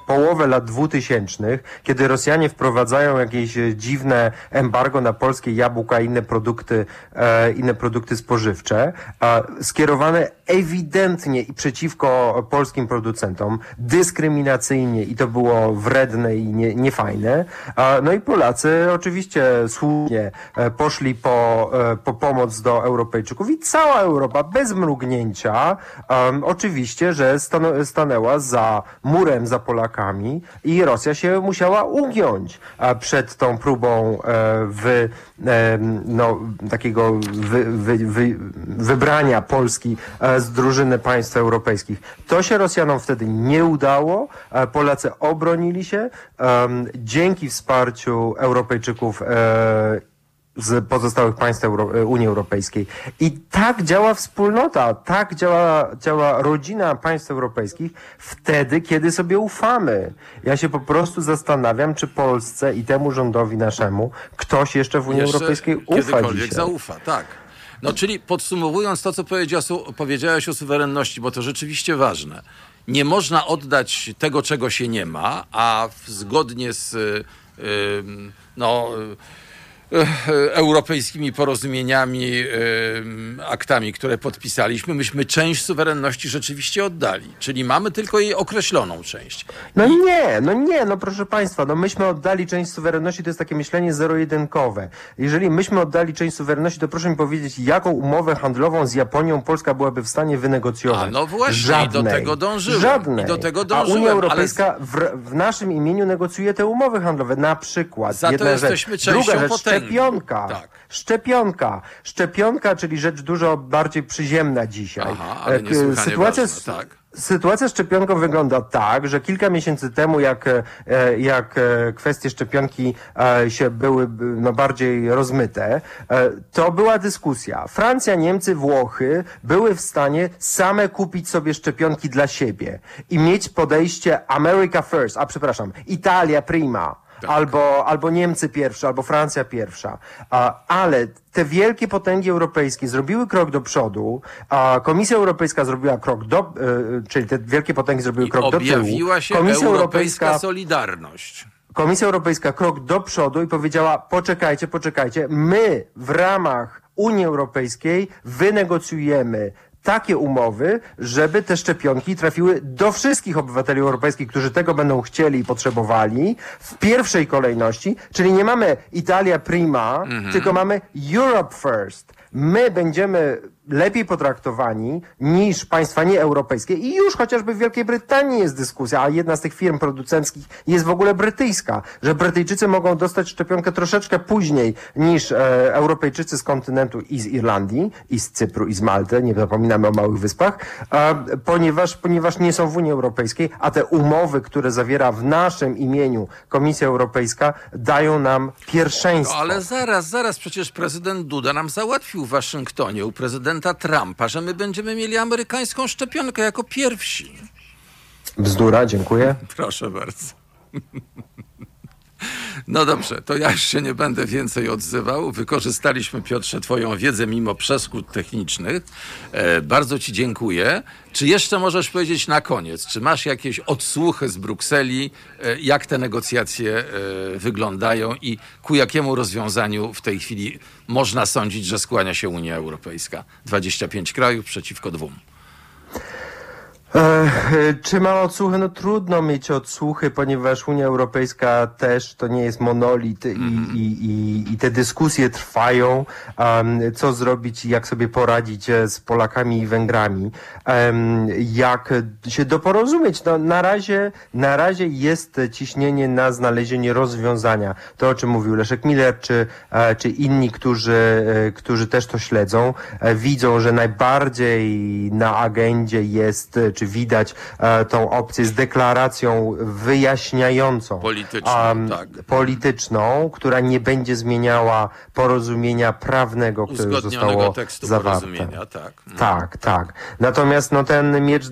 połowę lat dwutysięcznych, kiedy Rosjanie wprowadzają jakieś dziwne embargo na polskie jabłka i inne produkty, e, inne produkty spożywcze, e, skierowane ewidentnie i przeciwko polskim producentom, dyskryminacyjnie i to było wredne i nie, niefajne. E, no i Polacy oczywiście słusznie e, poszli po, e, po pomoc do Europejczyków i cała Europa bez mrugnięcia oczywiście, że stanęła za murem za Polakami i Rosja się musiała ugiąć przed tą próbą e, e, no, takiego wy, wy, wy, wybrania Polski e, z drużyny państw europejskich. To się Rosjanom wtedy nie udało. Polacy obronili się dzięki wsparciu Europejczyków z pozostałych państw Euro e, Unii Europejskiej. I tak działa wspólnota, tak działa, działa rodzina państw europejskich wtedy, kiedy sobie ufamy. Ja się po prostu zastanawiam, czy Polsce i temu rządowi naszemu ktoś jeszcze w Unii jeszcze Europejskiej ufa kiedykolwiek dzisiaj. zaufa, tak. No czyli podsumowując to, co powiedziałeś o suwerenności, bo to rzeczywiście ważne. Nie można oddać tego, czego się nie ma, a zgodnie z yy, no, europejskimi porozumieniami, aktami, które podpisaliśmy, myśmy część suwerenności rzeczywiście oddali. Czyli mamy tylko jej określoną część. No I... nie, no nie, no proszę Państwa, no myśmy oddali część suwerenności, to jest takie myślenie zero-jedynkowe. Jeżeli myśmy oddali część suwerenności, to proszę mi powiedzieć, jaką umowę handlową z Japonią Polska byłaby w stanie wynegocjować? A no właśnie, Żadnej. do tego dążyłem. Żadnej. I do tego dążyłem, A Unia Europejska ale... w, w, naszym imieniu negocjuje te umowy handlowe, na przykład. Za Jedna to jesteśmy rzecz. częścią Druga rzecz, potęgi. Szczepionka. Tak. Szczepionka. Szczepionka, czyli rzecz dużo bardziej przyziemna dzisiaj. Aha, ale e, Sytuacja, ważna, tak. Sytuacja z szczepionką wygląda tak, że kilka miesięcy temu, jak, e, jak e, kwestie szczepionki się były no, bardziej rozmyte, to była dyskusja. Francja, Niemcy, Włochy były w stanie same kupić sobie szczepionki dla siebie i mieć podejście America First, a przepraszam, Italia Prima tak. albo, albo Niemcy pierwsze, albo Francja pierwsza. Ale te wielkie potęgi europejskie zrobiły krok do przodu, a Komisja Europejska zrobiła krok do, e, czyli te wielkie potęgi zrobiły I krok do tyłu. Objawiła się Komisja Europejska, Europejska Solidarność. Komisja Europejska krok do przodu i powiedziała: poczekajcie, poczekajcie, my w ramach Unii Europejskiej wynegocjujemy takie umowy, żeby te szczepionki trafiły do wszystkich obywateli europejskich, którzy tego będą chcieli i potrzebowali w pierwszej kolejności, czyli nie mamy Italia prima, mhm. tylko mamy Europe first. My będziemy lepiej potraktowani niż państwa nieeuropejskie. I już chociażby w Wielkiej Brytanii jest dyskusja, a jedna z tych firm producenckich jest w ogóle brytyjska, że Brytyjczycy mogą dostać szczepionkę troszeczkę później niż e, Europejczycy z kontynentu i z Irlandii, i z Cypru, i z Malty, nie zapominamy o małych wyspach, e, ponieważ, ponieważ nie są w Unii Europejskiej, a te umowy, które zawiera w naszym imieniu Komisja Europejska, dają nam pierwszeństwo. No, ale zaraz, zaraz, przecież prezydent Duda nam załatwił w Waszyngtonie. U prezydenta prezydenta Trumpa, że my będziemy mieli amerykańską szczepionkę jako pierwsi. Bzdura, dziękuję. Proszę bardzo. No dobrze, to ja już się nie będę więcej odzywał. Wykorzystaliśmy, Piotrze, Twoją wiedzę mimo przeszkód technicznych. E, bardzo Ci dziękuję. Czy jeszcze możesz powiedzieć na koniec, czy masz jakieś odsłuchy z Brukseli, e, jak te negocjacje e, wyglądają i ku jakiemu rozwiązaniu w tej chwili można sądzić, że skłania się Unia Europejska? 25 krajów przeciwko dwóm. Czy mam odsłuchy? No trudno mieć odsłuchy, ponieważ Unia Europejska też to nie jest monolit i, Mhm. i, i, i te dyskusje trwają, um, co zrobić i jak sobie poradzić e, z Polakami i Węgrami, um, jak się doporozumieć. No, na, razie, na razie jest ciśnienie na znalezienie rozwiązania. To, o czym mówił Leszek Miller, czy, e, czy inni, którzy, e, którzy też to śledzą, widzą, że najbardziej na agendzie jest, czy widać e, tą opcję z deklaracją wyjaśniającą. Polityczną, am, tak. Polityczną, która nie będzie zmieniała porozumienia prawnego, które już zostało tekstu zawarte. porozumienia, tak. Tak, tak. Natomiast no, ten miecz,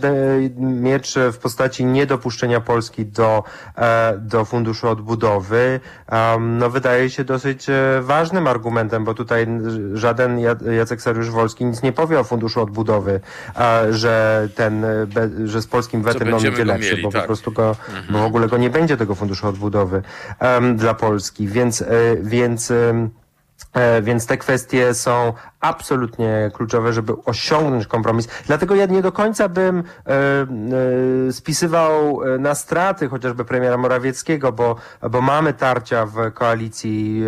miecz w postaci niedopuszczenia Polski do, e, do funduszu odbudowy um, no, wydaje się dosyć e, ważnym argumentem, bo tutaj żaden Ja- Jacek Sariusz-Wolski nic nie powie o funduszu odbudowy, że ten, e, be, że z polskim wetem on będzie lepszy, mieli, bo tak. po prostu go, bo w ogóle go nie będzie tego funduszu odbudowy em, dla Polski, więc, e, więc E, Więc te kwestie są absolutnie kluczowe, żeby osiągnąć kompromis. Dlatego ja nie do końca bym e, spisywał na straty chociażby premiera Morawieckiego, bo, bo mamy tarcia w koalicji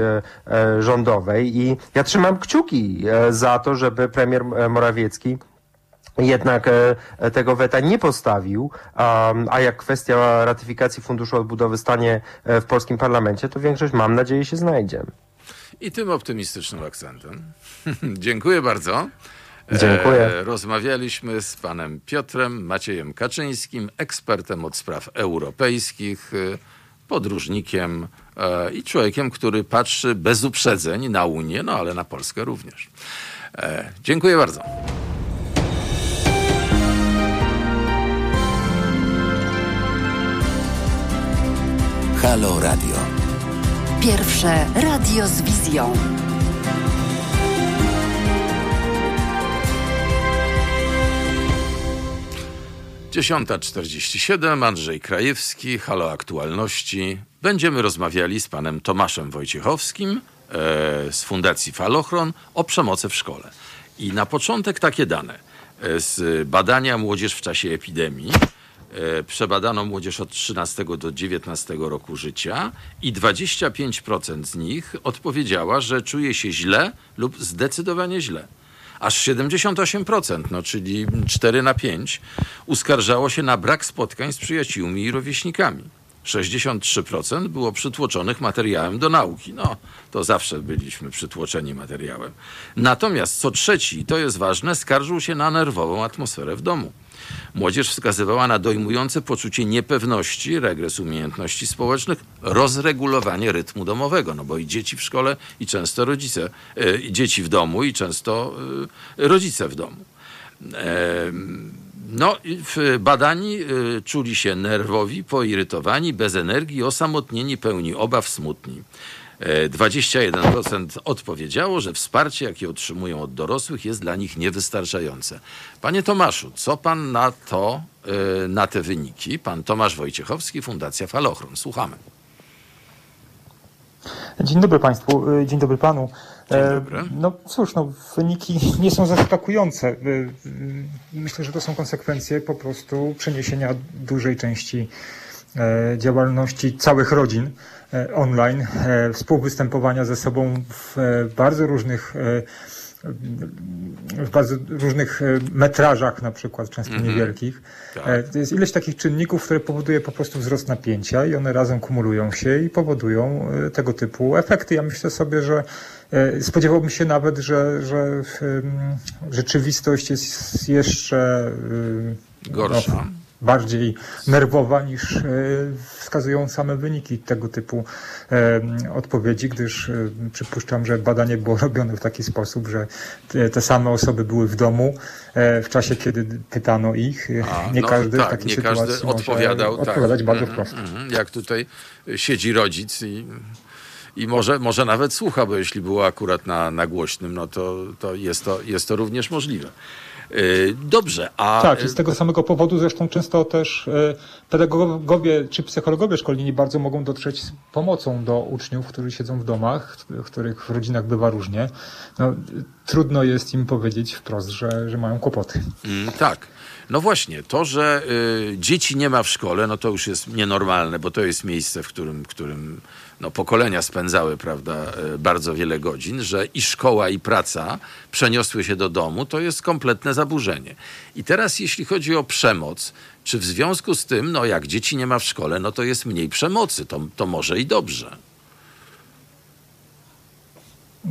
rządowej i ja trzymam kciuki za to, żeby premier Morawiecki jednak e, tego weta nie postawił, a, jak kwestia ratyfikacji Funduszu Odbudowy stanie e, w polskim parlamencie, to większość, mam nadzieję, się znajdzie. I tym optymistycznym akcentem. Dziękuję bardzo. Dziękuję. E, rozmawialiśmy z panem Piotrem Maciejem Kaczyńskim, ekspertem od spraw europejskich, podróżnikiem i człowiekiem, który patrzy bez uprzedzeń na Unię, no ale na Polskę również. Dziękuję bardzo. Halo Radio. Pierwsze radio z wizją. Dziesiąta czterdzieści siedem. Andrzej Krajewski, Halo Aktualności. Będziemy rozmawiali z panem Tomaszem Wojciechowskim e, z Fundacji Falochron o przemocy w szkole. I na początek takie dane. E, z badania Młodzież w czasie epidemii przebadano młodzież od 13 do 19 roku życia i 25% z nich odpowiedziała, że czuje się źle lub zdecydowanie źle. Aż 78%, no czyli 4 na 5, uskarżało się na brak spotkań z przyjaciółmi i rówieśnikami. 63% było przytłoczonych materiałem do nauki. No, to zawsze byliśmy przytłoczeni materiałem. Natomiast co trzeci, to jest ważne, skarżył się na nerwową atmosferę w domu. Młodzież wskazywała na dojmujące poczucie niepewności, regres umiejętności społecznych, rozregulowanie rytmu domowego, no bo i dzieci w szkole, i często rodzice, e, i dzieci w domu, i często e, rodzice w domu. Em, No, w badani czuli się nerwowi, poirytowani, bez energii, osamotnieni, pełni obaw, smutni. E, 21% odpowiedziało, że wsparcie, jakie otrzymują od dorosłych, jest dla nich niewystarczające. Panie Tomaszu, co pan na to, y, na te wyniki? Pan Tomasz Wojciechowski, Fundacja Falochron. Słuchamy. Dzień dobry Państwu, y, dzień dobry Panu. E. No cóż, no, wyniki nie są zaskakujące. Y, Myślę, że to są konsekwencje po prostu przeniesienia dużej części e, działalności całych rodzin online, e, współwystępowania ze sobą w e, bardzo różnych e, w bardzo różnych e, metrażach na przykład, często niewielkich. Tak. E, To jest ileś takich czynników, które powoduje po prostu wzrost napięcia i one razem kumulują się i powodują e, tego typu efekty. Ja myślę sobie, że e, spodziewałbym się nawet, że, że rzeczywistość jest jeszcze e, Gorsza. No, bardziej nerwowa niż e, wskazują same wyniki tego typu e, odpowiedzi, gdyż e, przypuszczam, że badanie było robione w taki sposób, że te, same osoby były w domu w czasie, kiedy pytano ich. A, nie no, każdy tak, w takiej nie sytuacji każdy może odpowiadał, tak. odpowiadać bardzo Mhm, prosto. mhm. Jak tutaj siedzi rodzic i, i może, może nawet słucha, bo jeśli było akurat na, na głośnym, no to, to, jest to jest to również możliwe. Yy, Dobrze, a... Tak, i z tego samego powodu zresztą często też e, pedagogowie czy psychologowie szkolni nie bardzo mogą dotrzeć z pomocą do uczniów, którzy siedzą w domach, w których w rodzinach bywa różnie. No, trudno jest im powiedzieć wprost, że, że mają kłopoty. Mm, tak. No właśnie, to, że y, dzieci nie ma w szkole, no to już jest nienormalne, bo to jest miejsce, w którym, w którym no, pokolenia spędzały prawda, y, bardzo wiele godzin, że i szkoła, i praca przeniosły się do domu, to jest kompletne zaburzenie. I teraz, jeśli chodzi o przemoc, czy w związku z tym, no jak dzieci nie ma w szkole, no to jest mniej przemocy, to, to może i dobrze.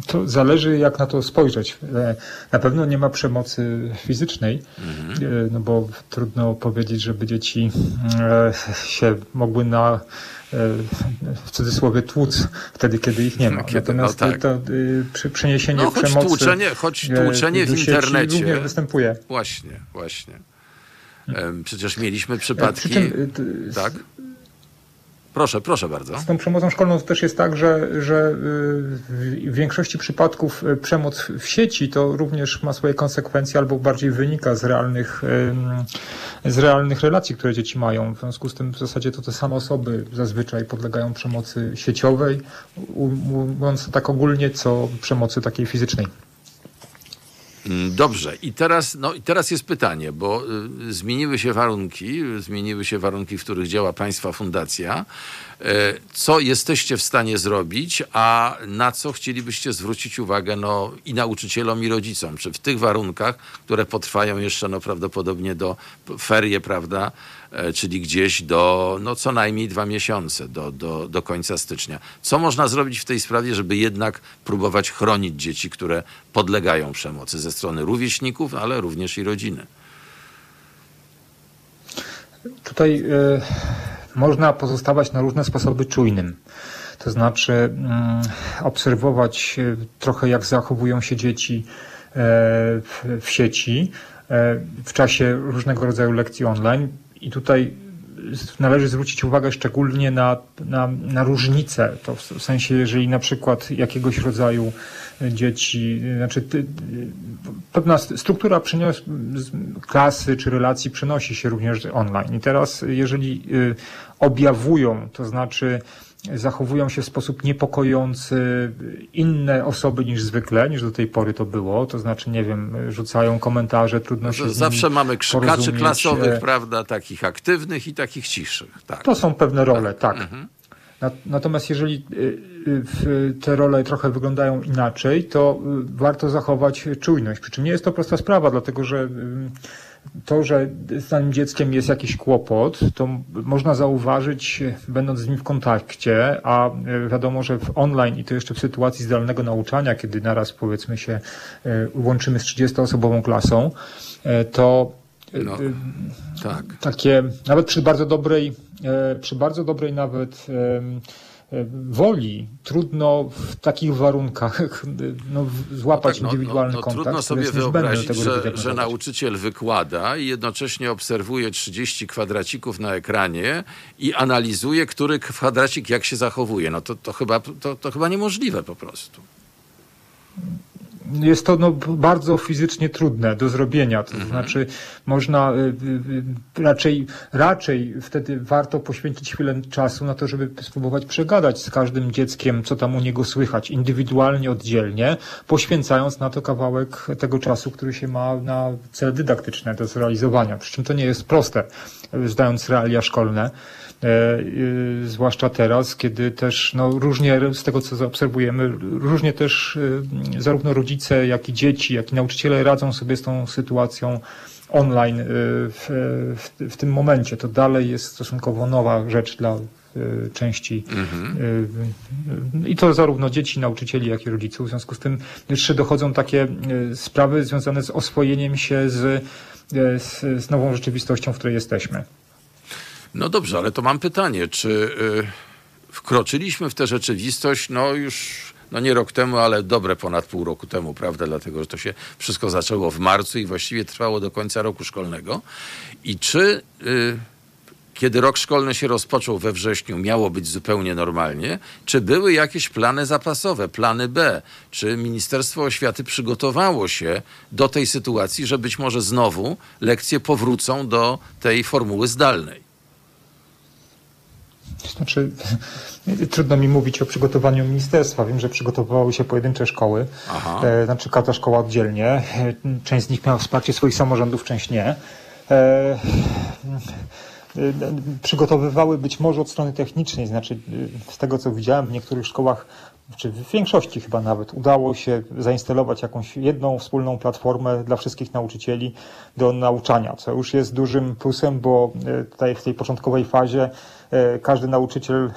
To zależy, jak na to spojrzeć. E, Na pewno nie ma przemocy fizycznej, e, no bo trudno powiedzieć, żeby dzieci e, się mogły na e, w cudzysłowie tłuc wtedy, kiedy ich nie ma. Natomiast no tak. to y, przy- przeniesienie No choć przemocy tłuczenie, choć e, tłuczenie w internecie. również występuje. Właśnie, właśnie. Przecież mieliśmy E, Przy przypadki... czym y, Tak? Proszę, proszę bardzo. Z tą przemocą szkolną to też jest tak, że, że y, w większości przypadków y, przemoc w sieci to również ma swoje konsekwencje albo bardziej wynika z realnych, z realnych relacji, które dzieci mają. W związku z tym w zasadzie to te same osoby zazwyczaj podlegają przemocy sieciowej, mówiąc tak ogólnie, co przemocy takiej fizycznej. Mm, Dobrze. I teraz, no, i teraz jest pytanie, bo y, zmieniły się warunki, zmieniły się warunki, w których działa Państwa Fundacja. Y, co jesteście w stanie zrobić, a na co chcielibyście zwrócić uwagę no, i nauczycielom, i rodzicom? Czy w tych warunkach, które potrwają jeszcze no, prawdopodobnie do ferie, prawda, czyli gdzieś do no, co najmniej dwa miesiące, do, do, do końca stycznia. Co można zrobić w tej sprawie, żeby jednak próbować chronić dzieci, które podlegają przemocy ze strony rówieśników, ale również i rodziny? Tutaj y, można pozostawać na różne sposoby czujnym. To znaczy mm, obserwować y, trochę jak zachowują się dzieci e, w, sieci e, w czasie różnego rodzaju lekcji online i tutaj należy zwrócić uwagę szczególnie na, na, na różnice. To w sensie, jeżeli na przykład jakiegoś rodzaju dzieci, znaczy ty, pewna st- struktura z- klasy czy relacji przenosi się również online. I teraz, jeżeli y, objawują, to znaczy zachowują się w sposób niepokojący inne osoby niż zwykle, niż do tej pory to było, to znaczy, nie wiem, rzucają komentarze, trudno się Zawsze mamy krzykaczy porozumieć, klasowych, e, prawda, takich aktywnych i takich ciszych. Tak. To są pewne role, tak. Mhm. Na- Natomiast jeżeli y, w- te role trochę wyglądają inaczej, to warto zachować czujność. Przy czym nie jest to prosta sprawa, dlatego że to, że z danym dzieckiem jest jakiś kłopot, to można zauważyć, będąc z nim w kontakcie, a y, wiadomo, że w online i to jeszcze w sytuacji zdalnego nauczania, kiedy naraz powiedzmy się y, łączymy z 30-osobową klasą, y, to No, tak. takie, nawet przy bardzo dobrej, e, przy bardzo dobrej nawet e, woli, trudno w takich warunkach no, złapać Tak, no, indywidualny no, no, kontakt. Trudno sobie wyobrazić, że, że nauczyciel wykłada i jednocześnie obserwuje 30 kwadracików na ekranie i analizuje, który kwadracik jak się zachowuje. No to, to, chyba, to, to chyba niemożliwe po prostu. Jest to no, bardzo fizycznie trudne do zrobienia. To Mhm. znaczy, można y, y, y, raczej, raczej wtedy warto poświęcić chwilę czasu na to, żeby spróbować przegadać z każdym dzieckiem, co tam u niego słychać, indywidualnie, oddzielnie, poświęcając na to kawałek tego czasu, który się ma na cele dydaktyczne do zrealizowania. Przy czym to nie jest proste, zdając realia szkolne. E, y, zwłaszcza teraz, kiedy też no, różnie z tego, co zaobserwujemy, różnie też y, zarówno rodzice, jak i dzieci, jak i nauczyciele radzą sobie z tą sytuacją online y, w, w, w tym momencie. To dalej jest stosunkowo nowa rzecz dla części y, i to zarówno dzieci, nauczycieli, jak i rodziców. W związku z tym jeszcze dochodzą takie sprawy związane z oswojeniem się z, z, z nową rzeczywistością, w której jesteśmy. No dobrze, ale to mam pytanie, czy y, wkroczyliśmy w tę rzeczywistość, no już no nie rok temu, ale dobre ponad pół roku temu, prawda? Dlatego, że to się wszystko zaczęło w marcu i właściwie trwało do końca roku szkolnego. I czy y, kiedy rok szkolny się rozpoczął we wrześniu, miało być zupełnie normalnie, czy były jakieś plany zapasowe, plany B? Czy Ministerstwo Oświaty przygotowało się do tej sytuacji, że być może znowu lekcje powrócą do tej formuły zdalnej? Znaczy, trudno mi mówić o przygotowaniu ministerstwa. Wiem, że przygotowywały się pojedyncze szkoły, Aha. e, znaczy każda szkoła oddzielnie. E, Część z nich miała wsparcie swoich samorządów, część nie. E, y, przygotowywały być może od strony technicznej, znaczy z tego co widziałem w niektórych szkołach, czy w większości chyba nawet, udało się zainstalować jakąś jedną wspólną platformę dla wszystkich nauczycieli do nauczania, co już jest dużym plusem, bo y, tutaj w tej początkowej fazie y, każdy nauczyciel y,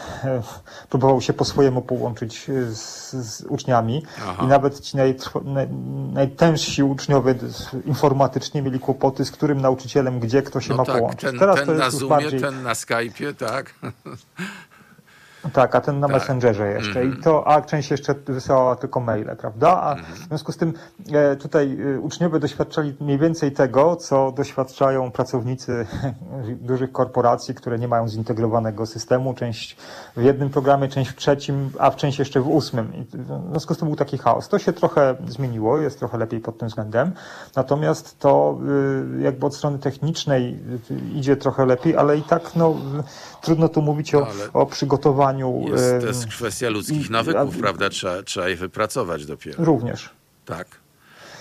próbował się po swojemu połączyć z, z uczniami Aha. i nawet ci najtrw- naj, najtężsi uczniowie informatycznie mieli kłopoty, z którym nauczycielem, gdzie kto się No ma tak, połączyć. ten, Teraz ten to na jest już Zoomie, bardziej... ten na Skype'ie, tak? Tak, a ten na Tak. Messengerze jeszcze. Mhm. I to, a część jeszcze wysyłała tylko maile, prawda? A Mhm. w związku z tym e, tutaj e, uczniowie doświadczali mniej więcej tego, co doświadczają pracownicy dużych korporacji, które nie mają zintegrowanego systemu. Część w jednym programie, część w trzecim, a w część jeszcze w ósmym. I w związku z tym był taki chaos. To się trochę zmieniło, jest trochę lepiej pod tym względem. Natomiast to y, jakby od strony technicznej y, idzie trochę lepiej, ale i tak no, trudno tu mówić o, Ale o przygotowaniu Jest, to jest kwestia ludzkich i- nawyków, a- prawda? Trzeba, trzeba je wypracować dopiero. Również. Tak.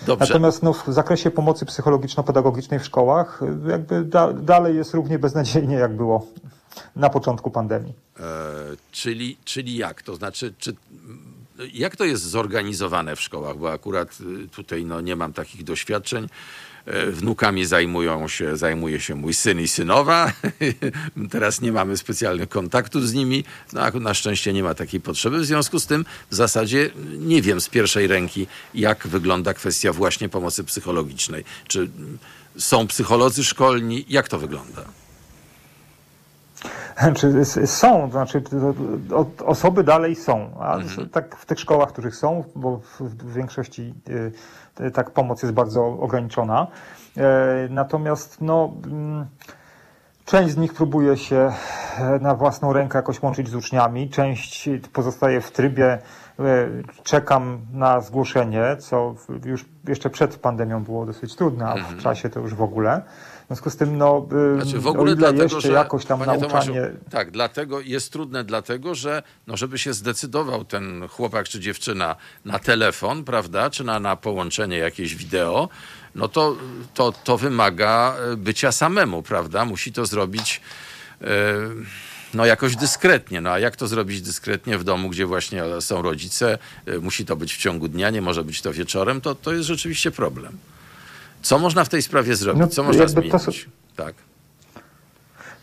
Dobrze. Natomiast no, w zakresie pomocy psychologiczno-pedagogicznej w szkołach jakby da, dalej jest równie beznadziejnie, jak było na początku pandemii. E, czyli, czyli jak? To znaczy, czy, jak to jest zorganizowane w szkołach? Bo akurat y, tutaj no, nie mam takich doświadczeń. E, Wnukami zajmują się, zajmuje się mój syn i synowa. Teraz nie mamy specjalnych kontaktów z nimi. No, na szczęście nie ma takiej potrzeby. W związku z tym w zasadzie nie wiem z pierwszej ręki, jak wygląda kwestia właśnie pomocy psychologicznej. Czy są psycholodzy szkolni? Jak to wygląda? Czy s- są, to znaczy osoby dalej są, a tak w tych szkołach, w których są, bo w, w większości y, tak pomoc jest bardzo ograniczona. E, Natomiast no, mm, część z nich próbuje się e, na własną rękę jakoś łączyć z uczniami, część pozostaje w trybie e, czekam na zgłoszenie, co już jeszcze przed pandemią było dosyć trudne, a w czasie to już w ogóle. W związku z tym, no, y, Znaczy w ogóle dlatego, jeszcze że jakoś tam panie nauczanie... Tomaszu, tak, dlatego jest trudne dlatego, że no, żeby się zdecydował ten chłopak czy dziewczyna na telefon, prawda, czy na, na połączenie jakieś wideo, no to, to, to wymaga e, bycia samemu, prawda? Musi to zrobić e, no jakoś dyskretnie. No a jak to zrobić dyskretnie w domu, gdzie właśnie są rodzice? E, Musi to być w ciągu dnia, nie może być to wieczorem, to, to jest rzeczywiście problem. Co można w tej sprawie zrobić? No, Co można jakby to zmienić? Tak.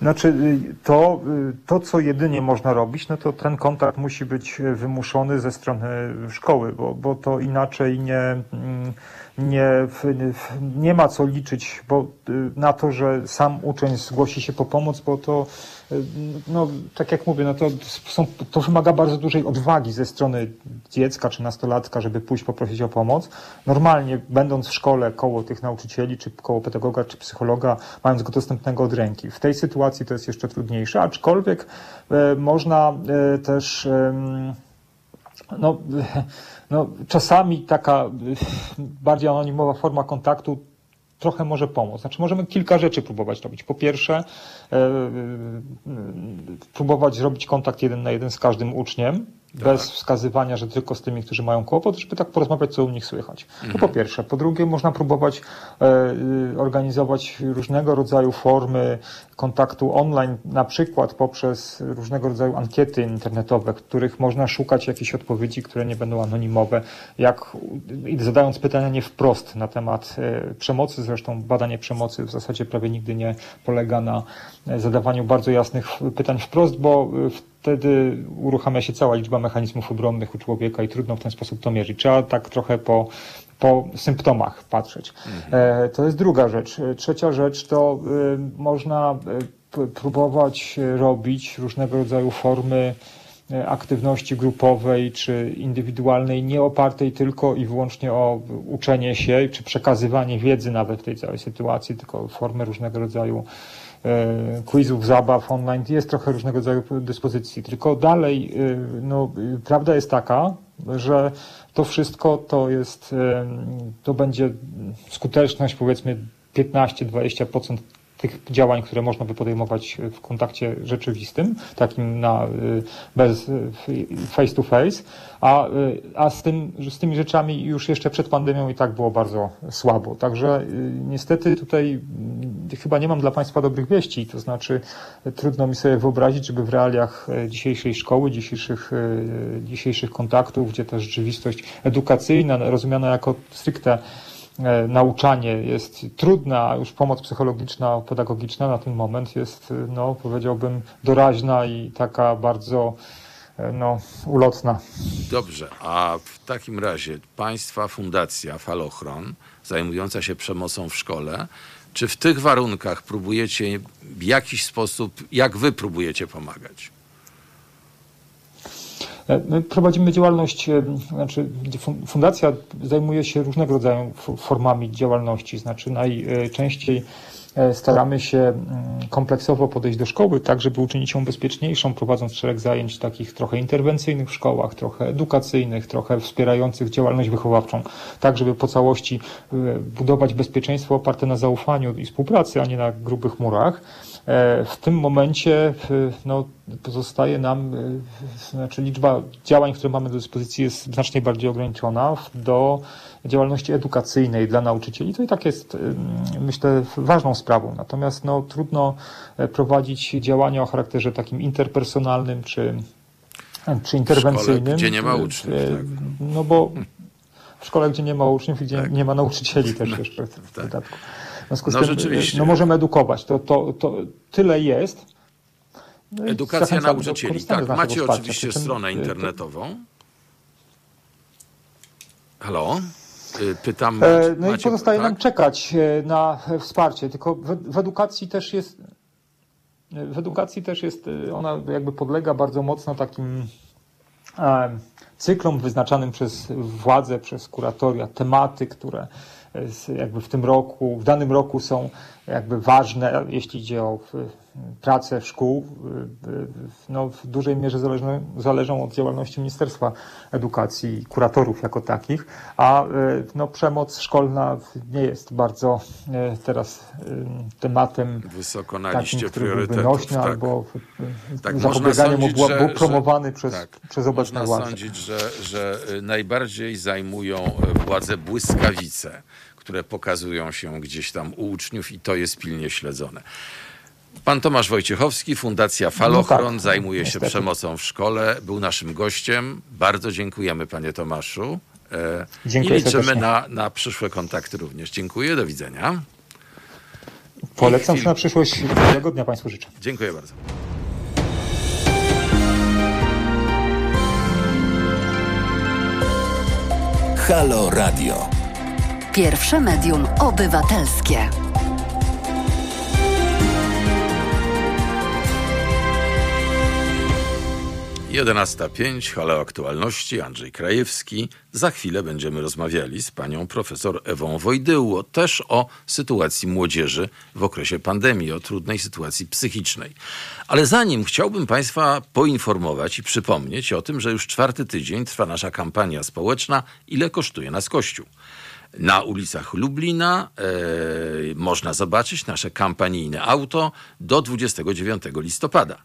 Znaczy, y, to, y, to, co jedynie można robić, no to ten kontakt musi być y, wymuszony ze strony szkoły, bo, bo to inaczej nie, mm, nie, nie ma co liczyć bo, y, na to, że sam uczeń zgłosi się po pomoc, bo to, y, no, tak jak mówię, no to, są, to wymaga bardzo dużej odwagi ze strony dziecka czy nastolatka, żeby pójść poprosić o pomoc. Normalnie, będąc w szkole koło tych nauczycieli, czy koło pedagoga, czy psychologa, mając go dostępnego od ręki. W tej sytuacji to jest jeszcze trudniejsze, aczkolwiek e, można e, też. em, no, no, czasami taka e, bardziej anonimowa forma kontaktu trochę może pomóc. Znaczy możemy kilka rzeczy próbować robić. Po pierwsze, e, e, próbować zrobić kontakt jeden na jeden z każdym uczniem, bez wskazywania, że tylko z tymi, którzy mają kłopot, żeby tak porozmawiać, co u nich słychać. To po pierwsze. Po drugie, można próbować e, organizować różnego rodzaju formy kontaktu online, na przykład poprzez różnego rodzaju ankiety internetowe, których można szukać jakichś odpowiedzi, które nie będą anonimowe, jak zadając pytania nie wprost na temat e, przemocy, zresztą badanie przemocy w zasadzie prawie nigdy nie polega na e, zadawaniu bardzo jasnych pytań wprost, bo e, wtedy uruchamia się cała liczba mechanizmów obronnych u człowieka i trudno w ten sposób to mierzyć. Trzeba tak trochę po, po symptomach patrzeć. E, to jest druga rzecz. E, Trzecia rzecz to e, można próbować robić różnego rodzaju formy aktywności grupowej czy indywidualnej, nie opartej tylko i wyłącznie o uczenie się czy przekazywanie wiedzy nawet w tej całej sytuacji, tylko formy różnego rodzaju quizów, zabaw online, jest trochę różnego rodzaju dyspozycji. Tylko dalej, no, prawda jest taka, że to wszystko to jest, to będzie skuteczność powiedzmy 15-20% tych działań, które można by podejmować w kontakcie rzeczywistym, takim na, y, bez y, face to face, a, y, a z, tym, z tymi rzeczami już jeszcze przed pandemią i tak było bardzo słabo. Także niestety tutaj chyba nie mam dla Państwa dobrych wieści, to znaczy trudno mi sobie wyobrazić, żeby w realiach dzisiejszej szkoły, dzisiejszych, dzisiejszych kontaktów, gdzie ta rzeczywistość edukacyjna, rozumiana jako stricte nauczanie jest trudne, a już pomoc psychologiczna, pedagogiczna na ten moment jest, e, no, powiedziałbym, doraźna i taka bardzo e, no, ulotna. Dobrze, a w takim razie Państwa Fundacja Falochron, zajmująca się przemocą w szkole, czy w tych warunkach próbujecie w jakiś sposób, jak Wy próbujecie pomagać? E, my prowadzimy działalność, e, znaczy fundacja zajmuje się różnego rodzaju formami działalności, znaczy najczęściej e, staramy się mm, kompleksowo podejść do szkoły, tak żeby uczynić ją bezpieczniejszą, prowadząc szereg zajęć takich trochę interwencyjnych w szkołach, trochę edukacyjnych, trochę wspierających działalność wychowawczą, tak żeby po całości budować bezpieczeństwo oparte na zaufaniu i współpracy, a nie na grubych murach. E, w tym momencie no, pozostaje nam, e, znaczy liczba działań, które mamy do dyspozycji jest znacznie bardziej ograniczona do działalności edukacyjnej dla nauczycieli. To i tak jest, myślę, ważną sprawą. Natomiast no, trudno e, prowadzić działania o charakterze takim interpersonalnym czy, czy interwencyjnym. Szkole, gdzie nie ma uczniów. Tak. No bo w szkole, gdzie nie ma uczniów i gdzie tak. nie ma nauczycieli też jeszcze w tak. dodatku. W związku z no, tym rzeczywiście. no, możemy edukować. To, to, to tyle jest. No Edukacja nauczycieli. Tak, macie oczywiście stronę internetową. Halo? Y, pytam. E, no macie, i pozostaje tak? nam czekać e, na wsparcie, tylko w, w, edukacji też jest. W edukacji też jest, e, ona jakby podlega bardzo mocno takim cyklom wyznaczanym przez władze, przez kuratoria, tematy, które jakby w tym roku, w danym roku są jakby ważne, jeśli idzie o pracę szkół, no w dużej mierze zależą, zależą od działalności Ministerstwa Edukacji i kuratorów jako takich, a no, przemoc szkolna nie jest bardzo teraz tematem Wysoko na takim, liście priorytetów. Nośny, tak. albo tak, zapobieganiem sądzić, był, był promowany że, przez, tak, przez obecne władze. Można sądzić, że, że najbardziej zajmują władze błyskawice które pokazują się gdzieś tam u uczniów i to jest pilnie śledzone. Pan Tomasz Wojciechowski, Fundacja Falochron, no tak, zajmuje się przemocą w szkole, był naszym gościem. Bardzo dziękujemy panie Tomaszu. E, Dziękuję I liczymy na, na przyszłe kontakty również. Dziękuję, do widzenia. Polecam chwil... na przyszłość. Miłego dnia Państwu życzę. Dziękuję bardzo. Halo Radio. Pierwsze medium obywatelskie. Jedenasta pięć, halo aktualności, Andrzej Krajewski. Za chwilę będziemy rozmawiali z panią profesor Ewą Wojdyło też o sytuacji młodzieży w okresie pandemii, o trudnej sytuacji psychicznej. Ale zanim chciałbym państwa poinformować i przypomnieć o tym, że już czwarty tydzień trwa nasza kampania społeczna Ile kosztuje nas Kościół. Na ulicach Lublina e, można zobaczyć nasze kampanijne auto do 29 listopada.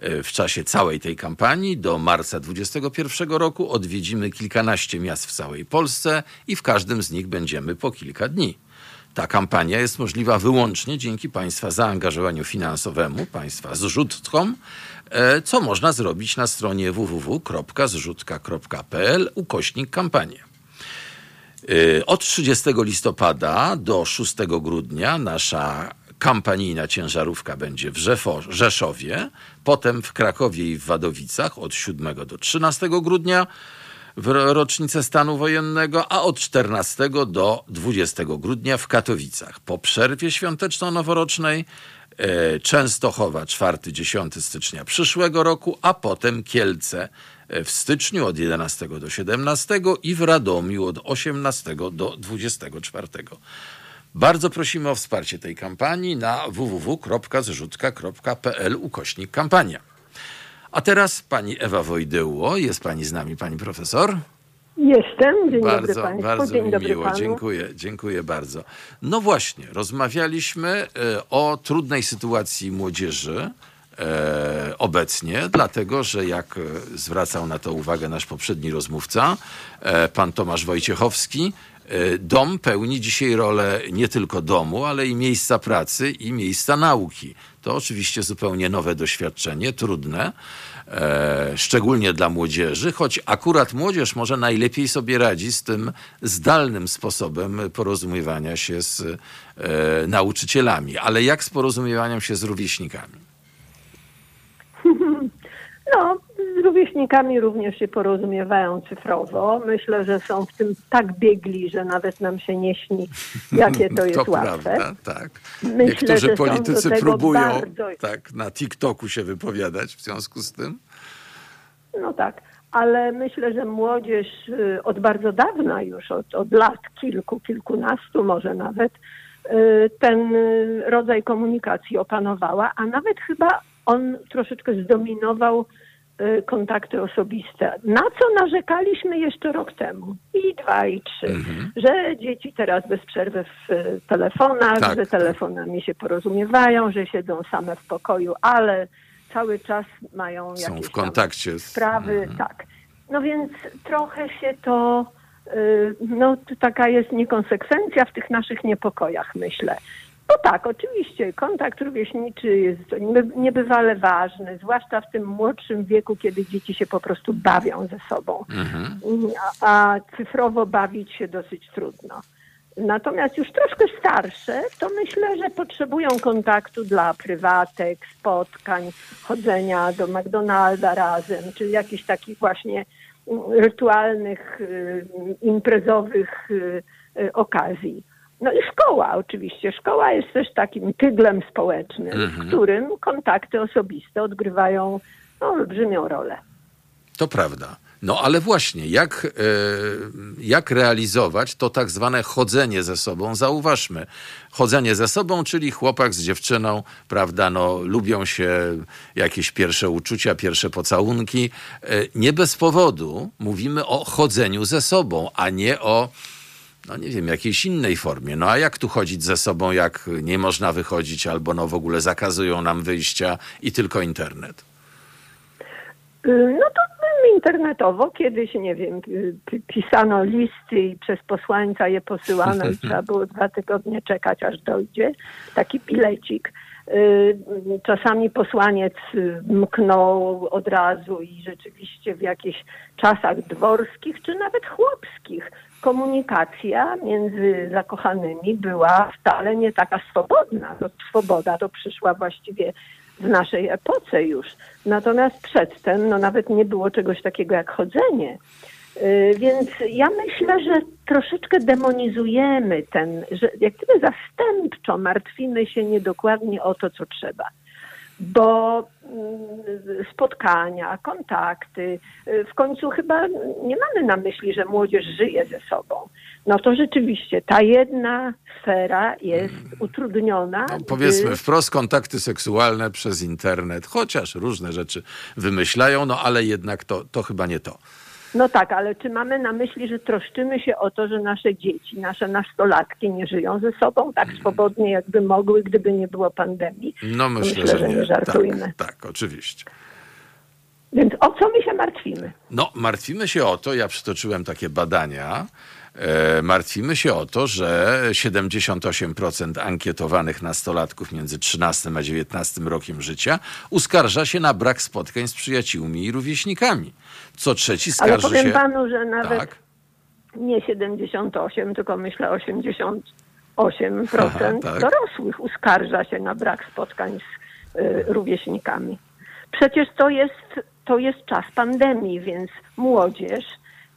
E, w czasie całej tej kampanii do marca 2021 roku odwiedzimy kilkanaście miast w całej Polsce i w każdym z nich będziemy po kilka dni. Ta kampania jest możliwa wyłącznie dzięki Państwa zaangażowaniu finansowemu, Państwa zrzutkom, e, co można zrobić na stronie www.zrzutka.pl ukośnik kampanię. Y, od 30 listopada do 6 grudnia nasza kampanijna ciężarówka będzie w Rzeszowie, potem w Krakowie i w Wadowicach od 7 do 13 grudnia w rocznicę stanu wojennego, a od 14 do 20 grudnia w Katowicach. Po przerwie świąteczno-noworocznej e, Częstochowa 4-10 stycznia przyszłego roku, a potem Kielce e, w styczniu od 11 do 17 i w Radomiu od 18 do 24. Bardzo prosimy o wsparcie tej kampanii na www.zrzutka.pl ukośnik kampania. A teraz pani Ewa Wojdyło. Jest pani z nami, pani profesor? Jestem. Dzień dobry Bardzo, Państwu. bardzo Dzień mi dobry miło. Panu. Dziękuję, dziękuję bardzo. No właśnie, rozmawialiśmy e, o trudnej sytuacji młodzieży e, obecnie, dlatego że jak e, zwracał na to uwagę nasz poprzedni rozmówca, pan Tomasz Wojciechowski, dom pełni dzisiaj rolę nie tylko domu, ale i miejsca pracy i miejsca nauki. To oczywiście zupełnie nowe doświadczenie, trudne, e, szczególnie dla młodzieży, choć akurat młodzież może najlepiej sobie radzi z tym zdalnym sposobem porozumiewania się z e, nauczycielami. Ale jak z porozumiewaniem się z rówieśnikami? No, z rówieśnikami również się porozumiewają cyfrowo. Myślę, że są w tym tak biegli, że nawet nam się nie śni, jakie to jest to łatwe. prawda, tak. Myślę, Niektórzy że politycy próbują bardzo- tak, na TikToku się wypowiadać w związku z tym. No tak, ale myślę, że młodzież y, od bardzo dawna już, od, od lat kilku, kilkunastu może nawet, y, ten y, rodzaj komunikacji opanowała, a nawet chyba on troszeczkę zdominował kontakty osobiste. Na co narzekaliśmy jeszcze rok temu? I dwa, i trzy. Że dzieci teraz bez przerwy w y, telefonach, Tak, że tak. telefonami się porozumiewają, że siedzą same w pokoju, ale cały czas mają Są jakieś w kontakcie z... sprawy, tak. No więc trochę się to, y, no to taka jest niekonsekwencja w tych naszych niepokojach, myślę. No tak, oczywiście, kontakt rówieśniczy jest nieby- niebywale ważny, zwłaszcza w tym młodszym wieku, kiedy dzieci się po prostu bawią ze sobą. A, a cyfrowo bawić się dosyć trudno. Natomiast już troszkę starsze, to myślę, że potrzebują kontaktu dla prywatek, spotkań, chodzenia do McDonalda razem, czy jakichś takich właśnie mm, rytualnych, y, imprezowych y, y, okazji. No i szkoła oczywiście. Szkoła jest też takim tyglem społecznym, w którym kontakty osobiste odgrywają no, olbrzymią rolę. To prawda. No ale właśnie, jak, e, jak realizować to tak zwane chodzenie ze sobą? Zauważmy, chodzenie ze sobą, czyli chłopak z dziewczyną, prawda, no lubią się jakieś pierwsze uczucia, pierwsze pocałunki. E, nie bez powodu mówimy o chodzeniu ze sobą, a nie o no nie wiem, jakiejś innej formie. No a jak tu chodzić ze sobą, jak nie można wychodzić, albo no w ogóle zakazują nam wyjścia i tylko internet? Y, No to internetowo kiedyś, nie wiem, y, pi- pisano listy i przez posłańca je posyłano i trzeba było dwa tygodnie czekać, aż dojdzie taki bilecik. Y, Czasami posłaniec mknął od razu i rzeczywiście w jakichś czasach dworskich czy nawet chłopskich komunikacja między zakochanymi była wcale nie taka swobodna. To swoboda to przyszła właściwie w naszej epoce już. Natomiast przedtem no nawet nie było czegoś takiego jak chodzenie. Yy, Więc ja myślę, że troszeczkę demonizujemy ten, że jak gdyby zastępczo martwimy się niedokładnie o to, co trzeba. Bo mm, spotkania, kontakty, w końcu chyba nie mamy na myśli, że młodzież żyje ze sobą. No to rzeczywiście ta jedna sfera jest utrudniona. No, powiedzmy gdy- wprost, kontakty seksualne przez internet, chociaż różne rzeczy wymyślają, no ale jednak to, to chyba nie to. No tak, ale czy mamy na myśli, że troszczymy się o to, że nasze dzieci, nasze nastolatki nie żyją ze sobą tak swobodnie, jakby mogły, gdyby nie było pandemii? No myślę, Myślę, że nie. nie żartujmy. Tak, tak, oczywiście. Więc o co my się martwimy? No, martwimy się o to, ja przytoczyłem takie badania, e, martwimy się o to, że 78% ankietowanych nastolatków między 13 a 19 rokiem życia uskarża się na brak spotkań z przyjaciółmi i rówieśnikami. Co trzeci Ale skarży powiem się... panu, że nawet Tak. nie 78, tylko myślę 88% Aha, tak. dorosłych uskarża się na brak spotkań z y, rówieśnikami. Przecież to jest, to jest czas pandemii, więc młodzież,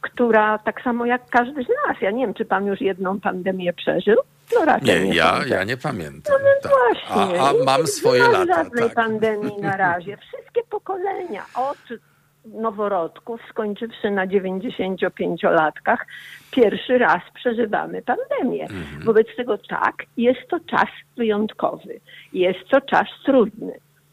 która tak samo jak każdy z nas, ja nie wiem, czy pan już jedną pandemię przeżył? No raczej Nie, nie ja, ja nie pamiętam. No więc tak. właśnie. A, a Nie mam ma swoje lata. żadnej Tak. pandemii na razie. Wszystkie pokolenia od noworodków, skończywszy na 95-latkach, pierwszy raz przeżywamy pandemię. Mhm. Wobec tego tak, jest to czas wyjątkowy. Jest to czas trudny.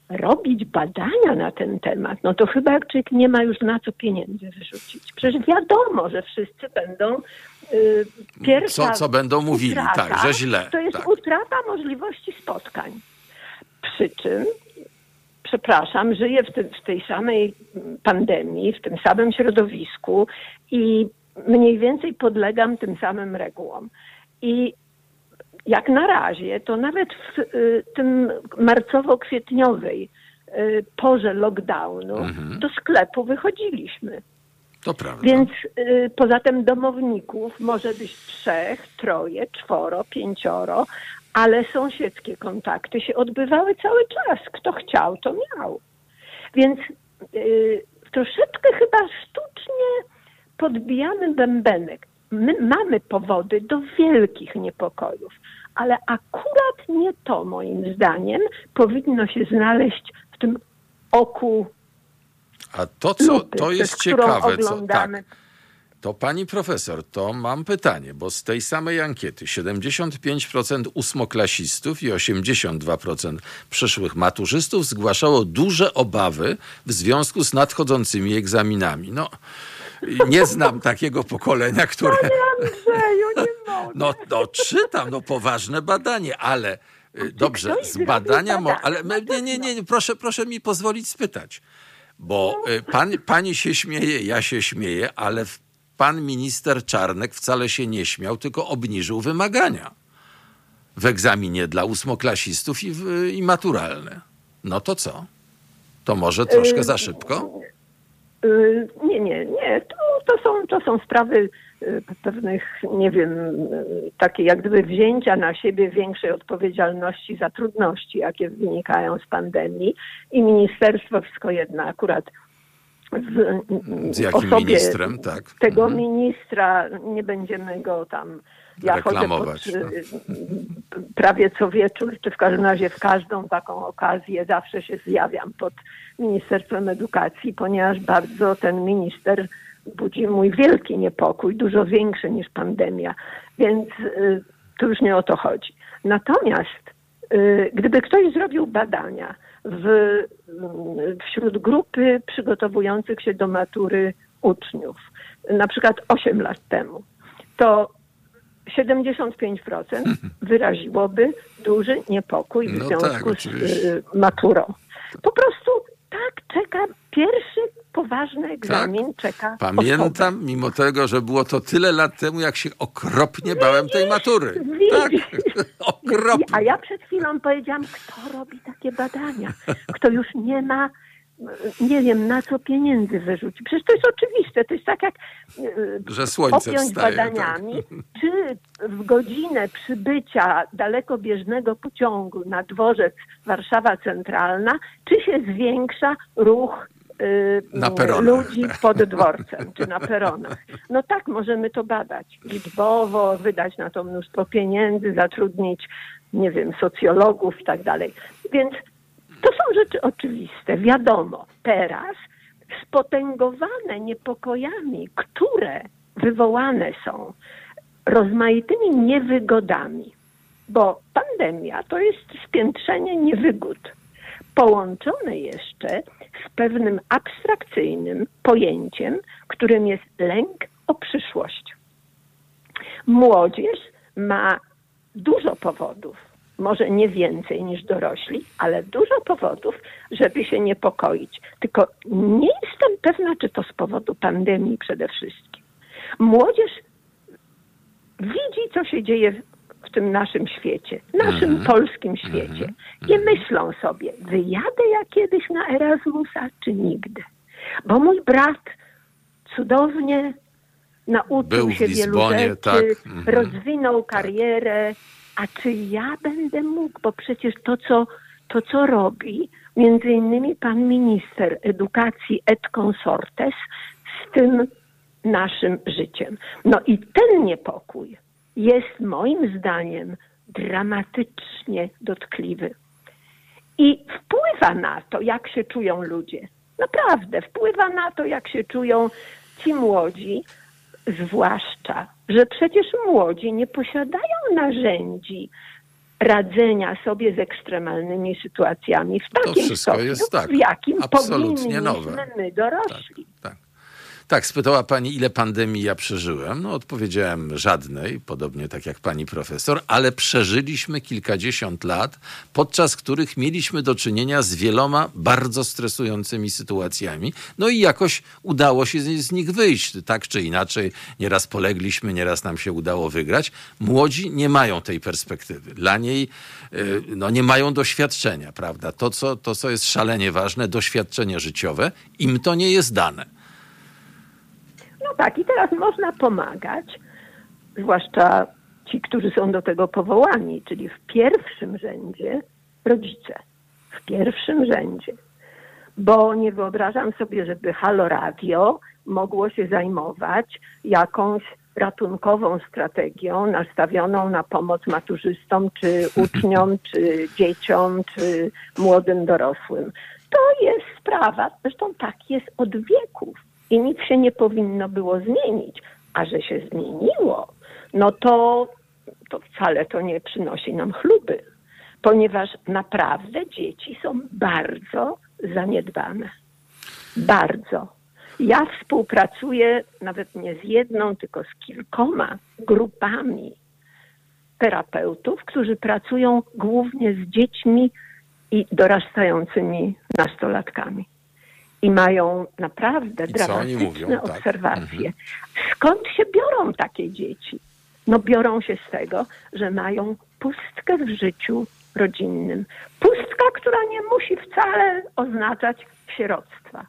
Robić badania na ten temat, no to chyba jak człowiek nie ma już na co pieniędzy wyrzucić. Przecież wiadomo, że wszyscy będą y, pierwsza Co- co będą mówili, utrata, tak, że źle, To jest tak. utrata możliwości spotkań. Przy czym, przepraszam, żyję w, tym, w tej samej pandemii, w tym samym środowisku i mniej więcej podlegam tym samym regułom. I jak na razie, to nawet w y, tym marcowo-kwietniowej y, porze lockdownu Mhm. do sklepu wychodziliśmy. To prawda. Więc y, poza tym domowników może być trzech, troje, czworo, pięcioro, ale sąsiedzkie kontakty się odbywały cały czas. Kto chciał, to miał. Więc y, troszeczkę chyba sztucznie podbijamy bębenek. My mamy powody do wielkich niepokojów, ale akurat nie to, moim zdaniem, powinno się znaleźć w tym oku A to, co lupy, to jest ciekawe, co, oglądamy tak, to pani profesor, to mam pytanie, bo z tej samej ankiety 75% ósmoklasistów i 82% przyszłych maturzystów zgłaszało duże obawy w związku z nadchodzącymi egzaminami. No, nie znam takiego pokolenia, które... No, no czytam, no poważne badanie, ale y, dobrze, z badania, mo- ale nie, nie, nie, nie, proszę, proszę mi pozwolić spytać, bo y, pan, pani się śmieje, ja się śmieję, ale w- pan minister Czarnek wcale się nie śmiał, tylko obniżył wymagania w egzaminie dla ósmoklasistów i, w, i maturalne. No to co? To może troszkę za szybko? Y, Nie, nie, nie. To, to, są, to są sprawy y, pewnych, nie wiem, y, takie jak gdyby wzięcia na siebie większej odpowiedzialności za trudności, jakie wynikają z pandemii. I ministerstwo wszystko jedno akurat w, Z jakim ministrem, tak? Tego Mhm. ministra, nie będziemy go tam ja Reklamować, chodzę pod, y, prawie co wieczór, czy w każdym razie w każdą taką okazję zawsze się zjawiam pod Ministerstwem Edukacji, ponieważ bardzo ten minister budzi mój wielki niepokój, dużo większy niż pandemia, więc y, tu już nie o to chodzi. Natomiast y, gdyby ktoś zrobił badania w, wśród grupy przygotowujących się do matury uczniów, na przykład 8 lat temu, to 75% wyraziłoby duży niepokój w No związku tak, z y, maturą. Po prostu tak czeka pierwszy poważny egzamin, czeka osoba. Pamiętam, mimo tego, że było to tyle lat temu, jak się okropnie bałem tej matury. widzisz. Tak, okropnie. A ja przed chwilą powiedziałam, kto robi takie badania? Kto już nie ma, nie wiem, na co pieniędzy wyrzuci. Przecież to jest oczywiste. To jest tak jak y, Że słońce objąć wstaje, tak. badaniami, czy w godzinę przybycia dalekobieżnego pociągu na dworzec Warszawa Centralna, czy się zwiększa ruch Na peronach. ludzi pod dworcem, czy na peronach. No tak, możemy to badać liczbowo, wydać na to mnóstwo pieniędzy, zatrudnić, nie wiem, socjologów i tak dalej. Więc to są rzeczy oczywiste. Wiadomo, teraz spotęgowane niepokojami, które wywołane są rozmaitymi niewygodami, bo pandemia to jest spiętrzenie niewygód, połączone jeszcze z pewnym abstrakcyjnym pojęciem, którym jest lęk o przyszłość. Młodzież ma dużo powodów, może nie więcej niż dorośli, ale dużo powodów, żeby się niepokoić. Tylko nie jestem pewna, czy to z powodu pandemii przede wszystkim. Młodzież widzi, co się dzieje w tym naszym świecie, naszym polskim świecie. I myślą sobie, wyjadę ja kiedyś na Erasmusa, czy nigdy? Bo mój brat cudownie nauczył Był w się wielu Lizbonie, rzeczy, tak. Mhm. rozwinął karierę, a czy ja będę mógł? Bo przecież to, co, to, co robi między innymi pan minister edukacji et consortes z tym naszym życiem. No i ten niepokój jest moim zdaniem dramatycznie dotkliwy. I wpływa na to, jak się czują ludzie. Naprawdę, wpływa na to, jak się czują ci młodzi, zwłaszcza, że przecież młodzi nie posiadają narzędzi radzenia sobie z ekstremalnymi sytuacjami w To takim wszystko stopniu, jest tak, w jakim powinniśmy nowe. my dorośli. Tak. Tak, spytała pani, ile pandemii ja przeżyłem. No, odpowiedziałem żadnej, podobnie tak jak pani profesor, ale przeżyliśmy kilkadziesiąt lat, podczas których mieliśmy do czynienia z wieloma bardzo stresującymi sytuacjami. No i jakoś udało się z, z nich wyjść, tak czy inaczej. Nieraz polegliśmy, nieraz nam się udało wygrać. Młodzi nie mają tej perspektywy. Dla niej y, no, nie mają doświadczenia, prawda? To co, to, co jest szalenie ważne, doświadczenie życiowe, im to nie jest dane. No tak, i teraz można pomagać, zwłaszcza ci, którzy są do tego powołani, czyli w pierwszym rzędzie rodzice. W pierwszym rzędzie. Bo nie wyobrażam sobie, żeby Halo Radio mogło się zajmować jakąś ratunkową strategią nastawioną na pomoc maturzystom, czy uczniom, czy dzieciom, czy młodym dorosłym. To jest sprawa, zresztą tak jest od wieków i nic się nie powinno było zmienić. A że się zmieniło, no to, to wcale to nie przynosi nam chluby, ponieważ naprawdę dzieci są bardzo zaniedbane. Bardzo. Ja współpracuję nawet nie z jedną, tylko z kilkoma grupami terapeutów, którzy pracują głównie z dziećmi i dorastającymi nastolatkami. I mają naprawdę I dramatyczne mówią? Tak. obserwacje. Skąd się biorą takie dzieci? No biorą się z tego, że mają pustkę w życiu rodzinnym. Pustka, która nie musi wcale oznaczać sieroctwa.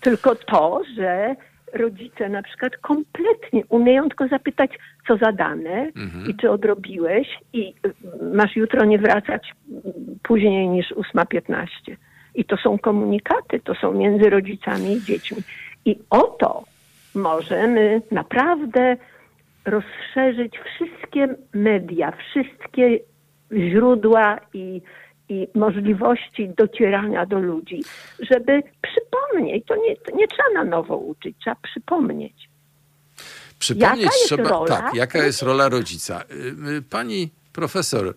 Tylko to, że rodzice na przykład kompletnie umieją tylko zapytać, co zadane i czy odrobiłeś i y, masz jutro nie wracać później niż 8.15. I to są komunikaty, to są między rodzicami i dziećmi. I oto możemy naprawdę rozszerzyć wszystkie media, wszystkie źródła i, i możliwości docierania do ludzi, żeby przypomnieć, to nie, to nie trzeba na nowo uczyć, trzeba przypomnieć. Przypomnieć Jaka jest trzeba, rola tak, jaka jest rola rodzica. Y, y, Pani profesor,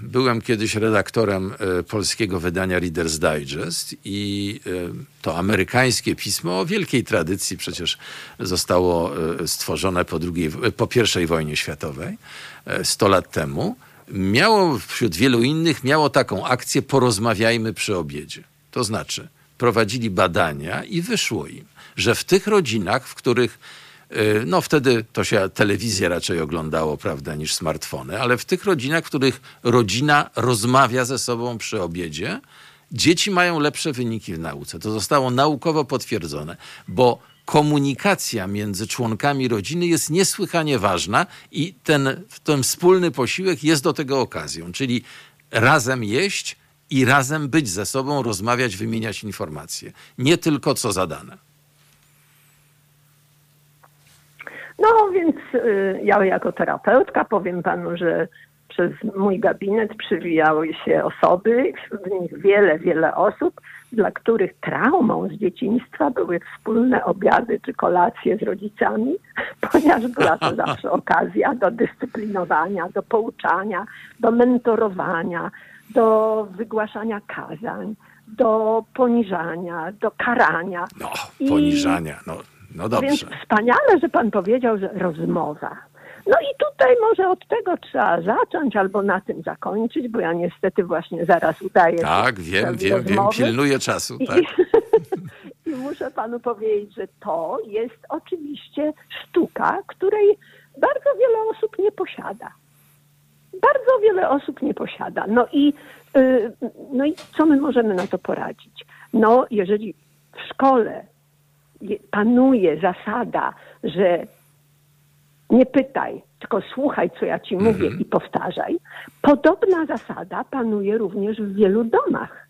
byłem kiedyś redaktorem y, polskiego wydania Reader's Digest i y, to amerykańskie pismo o wielkiej tradycji przecież zostało stworzone po, drugiej, po pierwszej wojnie światowej, y, 100 lat temu. Miało wśród wielu innych, miało taką akcję porozmawiajmy przy obiedzie. To znaczy prowadzili badania i wyszło im, że w tych rodzinach, w których No wtedy to się telewizję raczej oglądało, prawda, niż smartfony, ale w tych rodzinach, w których rodzina rozmawia ze sobą przy obiedzie, dzieci mają lepsze wyniki w nauce. To zostało naukowo potwierdzone, bo komunikacja między członkami rodziny jest niesłychanie ważna i ten, ten wspólny posiłek jest do tego okazją, czyli razem jeść i razem być ze sobą, rozmawiać, wymieniać informacje. Nie tylko co zadane. No więc y, ja jako terapeutka powiem panu, że przez mój gabinet przywijały się osoby, wśród nich wiele, wiele osób, dla których traumą z dzieciństwa były wspólne obiady czy kolacje z rodzicami, ponieważ była to zawsze okazja do dyscyplinowania, do pouczania, do mentorowania, do wygłaszania kazań, do poniżania, do karania. No, I- poniżania, no, no więc dobrze. wspaniale, że pan powiedział, że rozmowa. No i tutaj może od tego trzeba zacząć albo na tym zakończyć, bo ja niestety właśnie zaraz udaję. Tak, wiem, wiem, wiem, pilnuję czasu. I, Tak. I muszę panu powiedzieć, że to jest oczywiście sztuka, której bardzo wiele osób nie posiada. Bardzo wiele osób nie posiada. No i, y, no i co my możemy na to poradzić? No, jeżeli w szkole panuje zasada, że nie pytaj, tylko słuchaj, co ja ci mówię i powtarzaj, podobna zasada panuje również w wielu domach.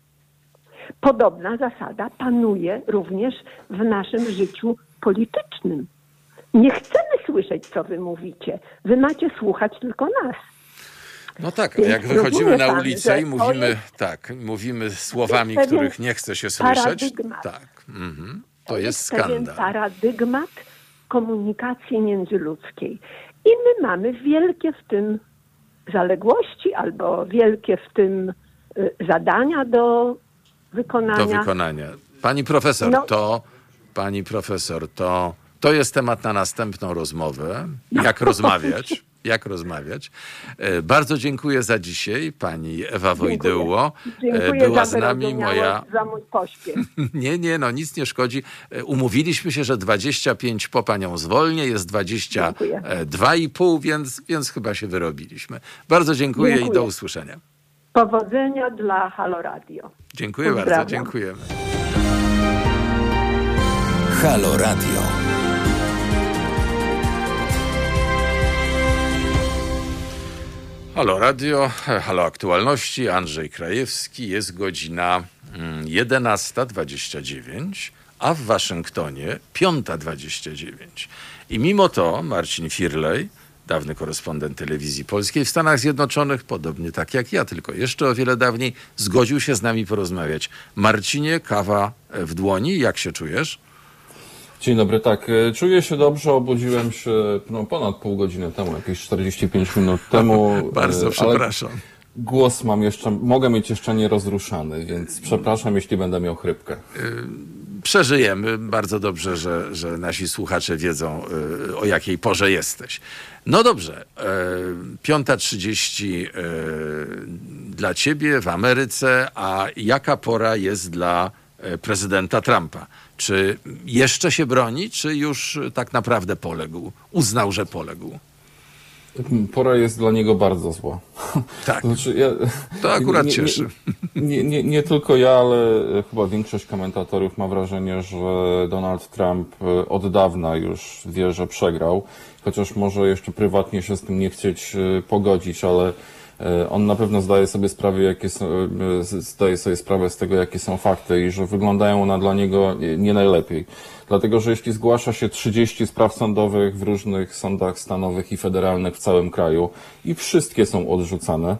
Podobna zasada panuje również w naszym życiu politycznym. Nie chcemy słyszeć, co wy mówicie. Wy macie słuchać tylko nas. No tak, Więc jak wychodzimy na ulicę i mówimy, jest- tak, mówimy słowami, których nie chce się słyszeć, tak, mhm, to jest pewien skandal. paradygmat komunikacji międzyludzkiej. I my mamy wielkie w tym zaległości albo wielkie w tym y, zadania do wykonania. do wykonania. Pani profesor, No. to pani profesor, to, to jest temat na następną rozmowę. Jak rozmawiać? Jak rozmawiać? E, Bardzo dziękuję za dzisiaj, pani Ewa Wojdyło. E, Dziękuję Była z nami moja. za mój pośpiech. Nie, nie, no nic nie szkodzi. E, Umówiliśmy się, że 25 po panią zwolnię, jest 22,5, więc, więc chyba się wyrobiliśmy. Bardzo dziękuję, i Dziękuję. do usłyszenia. Powodzenia dla Halo Radio. Dziękuję bardzo, Pozdrawiam. dziękujemy. Halo Radio. Halo Radio, halo aktualności, Andrzej Krajewski, jest godzina mm, 11.29, a w Waszyngtonie 5.29. I mimo to Marcin Firlej, dawny korespondent telewizji polskiej w Stanach Zjednoczonych, podobnie tak jak ja, tylko jeszcze o wiele dawniej, zgodził się z nami porozmawiać. Marcinie, kawa w dłoni, jak się czujesz? Dzień dobry, tak. e, Czuję się dobrze, obudziłem się no, ponad pół godziny temu, jakieś 45 minut temu. Bardzo e, przepraszam. Ale głos mam jeszcze, mogę mieć jeszcze nierozruszany, więc przepraszam, jeśli będę miał chrypkę. przeżyjemy. Bardzo dobrze, że, że nasi słuchacze wiedzą, o jakiej porze jesteś. No dobrze, y, 5.30 y, dla ciebie w Ameryce, a jaka pora jest dla prezydenta Trumpa? Czy jeszcze się broni, czy już tak naprawdę poległ? Uznał, że poległ. Pora jest dla niego bardzo zła. Tak. Znaczy, ja, To akurat nie, cieszy. Nie, nie, nie, tylko ja, ale chyba większość komentatorów ma wrażenie, że Donald Trump e, od dawna już wie, że przegrał, chociaż może jeszcze prywatnie się z tym nie chcieć e, pogodzić, ale on na pewno zdaje sobie sprawę, jakie są, e, z- zdaje sobie sprawę z tego, jakie są fakty i że wyglądają one dla niego nie- najlepiej. Dlatego, że jeśli zgłasza się 30 spraw sądowych w różnych sądach stanowych i federalnych w całym kraju i wszystkie są odrzucane, e,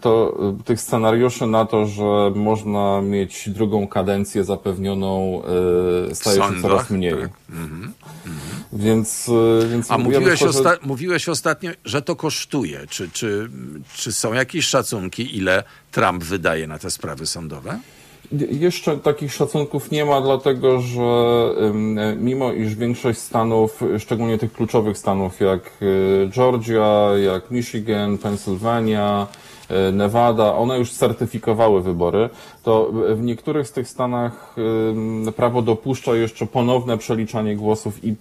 to e, tych scenariuszy na to, że można mieć drugą kadencję zapewnioną, e, staje się coraz mniej. tak. Więc, e, więc A ja mówiłeś, myślę, że- osta- mówiłeś ostatnio, że to kosztuje. Czy, czy, czy są jakieś szacunki, ile Trump wydaje na te sprawy sądowe? Je- Jeszcze takich szacunków nie ma, dlatego że mimo iż większość stanów, szczególnie tych kluczowych stanów jak y, Georgia, jak Michigan, Pennsylvania, y, Nevada, one już certyfikowały wybory, to w niektórych z tych stanach prawo dopuszcza jeszcze ponowne przeliczanie głosów i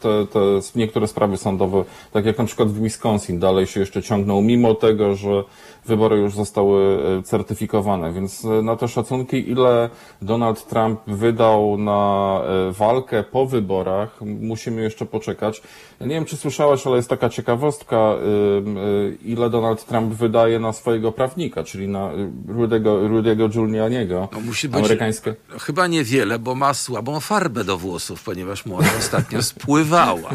te, te niektóre sprawy sądowe, tak jak na przykład w Wisconsin, dalej się jeszcze ciągną, mimo tego, że wybory już zostały e, certyfikowane, więc e, na te szacunki, ile Donald Trump wydał na e, walkę po wyborach, musimy jeszcze poczekać. Nie wiem, czy słyszałaś, ale jest taka ciekawostka, ile Donald Trump wydaje na swojego prawnika, czyli na Rudy'ego, Rudy'ego Giulianiego, No, musi być amerykańskie. chyba niewiele, bo ma słabą farbę do włosów, ponieważ mu ona ostatnio spływała.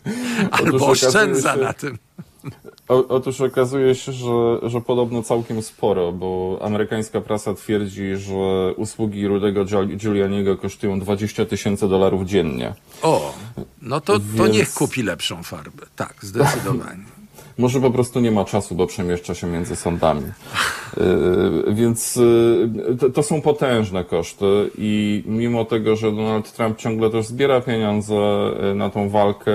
Albo oszczędza się- na tym. O, otóż okazuje się, że, że podobno całkiem sporo, bo amerykańska prasa twierdzi, że usługi Rudego Giul- Giulianiego kosztują 20 tysięcy dolarów dziennie. O, no to, to Więc- niech kupi lepszą farbę. Tak, zdecydowanie. Może po prostu nie ma czasu, bo przemieszcza się między sądami. Yy, Więc yy, to, to są potężne koszty i mimo tego, że Donald Trump ciągle też zbiera pieniądze yy, na tą walkę,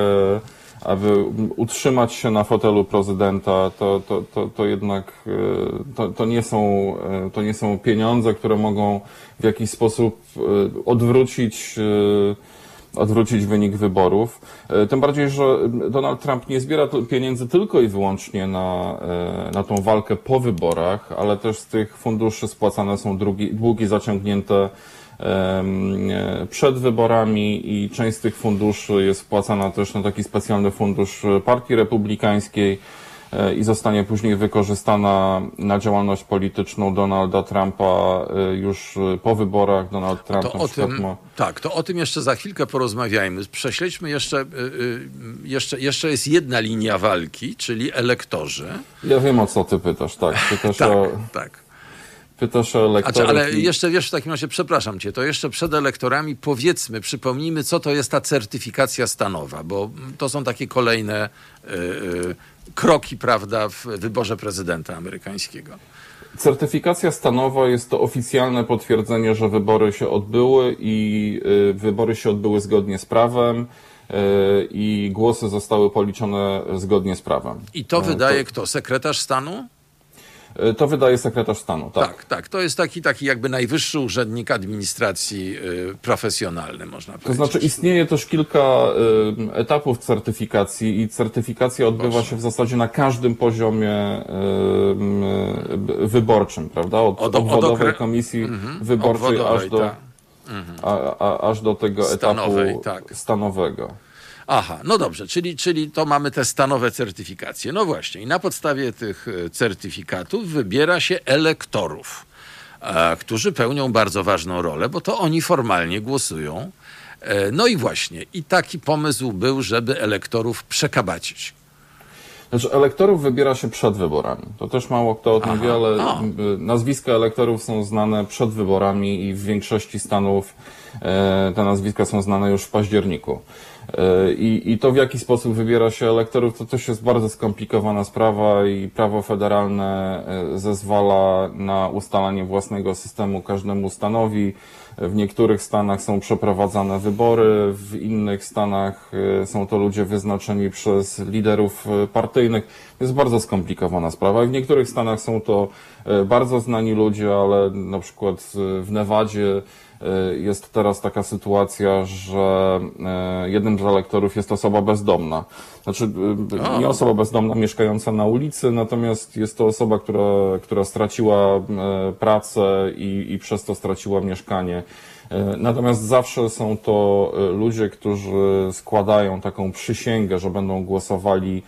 aby utrzymać się na fotelu prezydenta, to, to, to, to jednak yy, to, to, nie są, yy, to nie są pieniądze, które mogą w jakiś sposób yy, odwrócić odwrócić wynik wyborów. E, Tym bardziej, że Donald Trump nie zbiera pieniędzy tylko i wyłącznie na, e, na tą walkę po wyborach, ale też z tych funduszy spłacane są długi, długi zaciągnięte e, przed wyborami i część z tych funduszy jest wpłacana też na taki specjalny fundusz Partii Republikańskiej. e, i zostanie później wykorzystana na działalność polityczną Donalda Trumpa e, już e, po wyborach. Donald Trump To o tym, ma... tak, to o tym jeszcze za chwilkę porozmawiajmy. Prześledźmy jeszcze, y, jeszcze, jeszcze jest jedna linia walki, czyli elektorzy. Ja wiem o co ty pytasz, tak. Pytasz, Tak, o, tak. Pytasz o elektorów. ale i- jeszcze, wiesz, w takim razie, przepraszam cię, to jeszcze przed elektorami powiedzmy, przypomnijmy, co to jest ta certyfikacja stanowa, bo to są takie kolejne y, y, kroki, prawda, w wyborze prezydenta amerykańskiego. Certyfikacja stanowa jest to oficjalne potwierdzenie, że wybory się odbyły i y, wybory się odbyły zgodnie z prawem i głosy zostały policzone zgodnie z prawem. I to wydaje kto? Sekretarz stanu? Y, To wydaje sekretarz stanu, tak. Tak, tak. To jest taki, taki jakby najwyższy urzędnik administracji y, profesjonalny, można To powiedzieć. znaczy istnieje też kilka y, etapów certyfikacji i certyfikacja odbywa się w zasadzie na każdym poziomie wyborczym, prawda? Od, Od- od obwodowej okre- komisji wyborczej Obwodowej, aż do, tak. a, a, aż do tego Stanowej, etapu tak. stanowego. Aha, no dobrze, czyli, czyli to mamy te stanowe certyfikacje. No właśnie, i na podstawie tych e, certyfikatów wybiera się elektorów, e, którzy pełnią bardzo ważną rolę, bo to oni formalnie głosują. E, no i właśnie, i taki pomysł był, żeby elektorów przekabacić. Znaczy, elektorów wybiera się przed wyborami. To też mało kto o tym wie, ale y, nazwiska elektorów są znane przed wyborami i w większości stanów te nazwiska są znane już w październiku. E, I, I to w jaki sposób wybiera się elektorów, to też jest bardzo skomplikowana sprawa i prawo federalne e, zezwala na ustalanie własnego systemu każdemu stanowi. W niektórych stanach są przeprowadzane wybory, w innych stanach e, są to ludzie wyznaczeni przez liderów partyjnych. To jest bardzo skomplikowana sprawa. W niektórych stanach są to bardzo znani ludzie, ale na przykład w Nevadzie jest teraz taka sytuacja, że e, jednym z elektorów jest osoba bezdomna. Znaczy, e, nie osoba bezdomna mieszkająca na ulicy, natomiast jest to osoba, która, która straciła pracę i, i przez to straciła mieszkanie. Natomiast zawsze są to ludzie, którzy składają taką przysięgę, że będą głosowali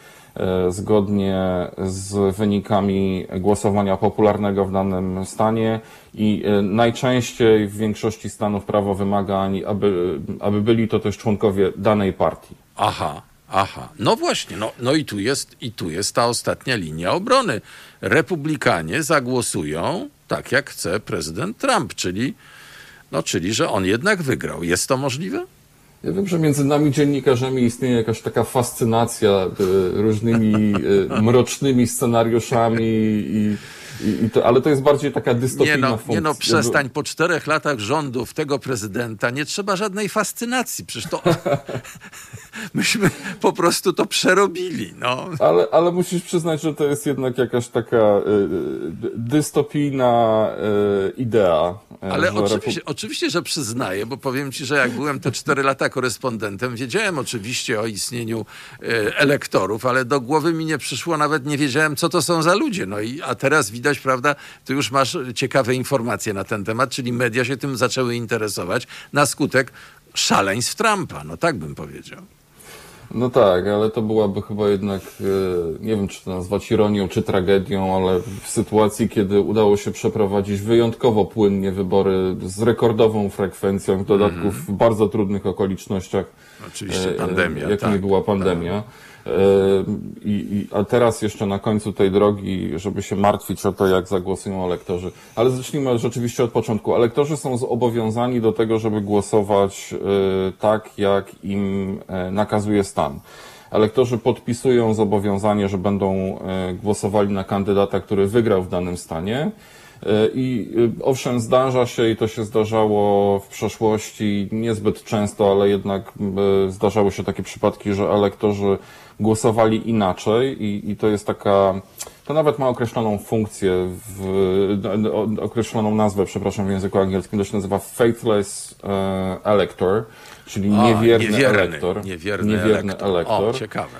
zgodnie z wynikami głosowania popularnego w danym stanie i e, najczęściej w większości stanów prawo wymaga, ani- aby, aby byli to też członkowie danej partii. Aha, aha. No właśnie, no, no i, tu jest, i tu jest ta ostatnia linia obrony. Republikanie zagłosują tak, jak chce prezydent Trump, czyli, no, czyli że on jednak wygrał. Jest to możliwe? Ja wiem, że między nami dziennikarzami istnieje jakaś taka fascynacja e, różnymi e, mrocznymi scenariuszami i, i, i to, ale to jest bardziej taka Nie dystopijna no, funkcja. nie no, przestań. Po czterech latach rządów tego prezydenta nie trzeba żadnej fascynacji. Przecież to myśmy po prostu to przerobili. No. Ale, ale musisz przyznać, że to jest jednak jakaś taka y, y, dystopijna y, idea. y, Ale że oczywiście, oczywiście, że przyznaję, bo powiem ci, że jak byłem te cztery lata korespondentem, wiedziałem oczywiście o istnieniu e, elektorów, ale do głowy mi nie przyszło, nawet nie wiedziałem, co to są za ludzie. No i, a teraz widać, prawda, tu już masz ciekawe informacje na ten temat, czyli media się tym zaczęły interesować na skutek szaleństw Trumpa, no tak bym powiedział. No tak, ale to byłaby chyba jednak, e, nie wiem czy to nazwać ironią czy tragedią, ale w sytuacji, kiedy udało się przeprowadzić wyjątkowo płynnie wybory z rekordową frekwencją, w dodatku w bardzo trudnych okolicznościach. Oczywiście e, pandemia, Jakimi tak. była pandemia. E, I, i, a teraz jeszcze na końcu tej drogi, żeby się martwić o to, jak zagłosują elektorzy. Ale zacznijmy rzeczywiście od początku. Elektorzy są zobowiązani do tego, żeby głosować e, tak, jak im e, nakazuje stan. Elektorzy podpisują zobowiązanie, że będą głosowali na kandydata, który wygrał w danym stanie. I owszem, zdarza się i to się zdarzało w przeszłości niezbyt często, ale jednak zdarzały się takie przypadki, że elektorzy głosowali inaczej i, i to jest taka, to nawet ma określoną funkcję, w, o- określoną nazwę, przepraszam, w języku angielskim, to się nazywa faithless e, elector, czyli A, niewierny, niewierny, elektor. Niewierny, elektor. O, ciekawe.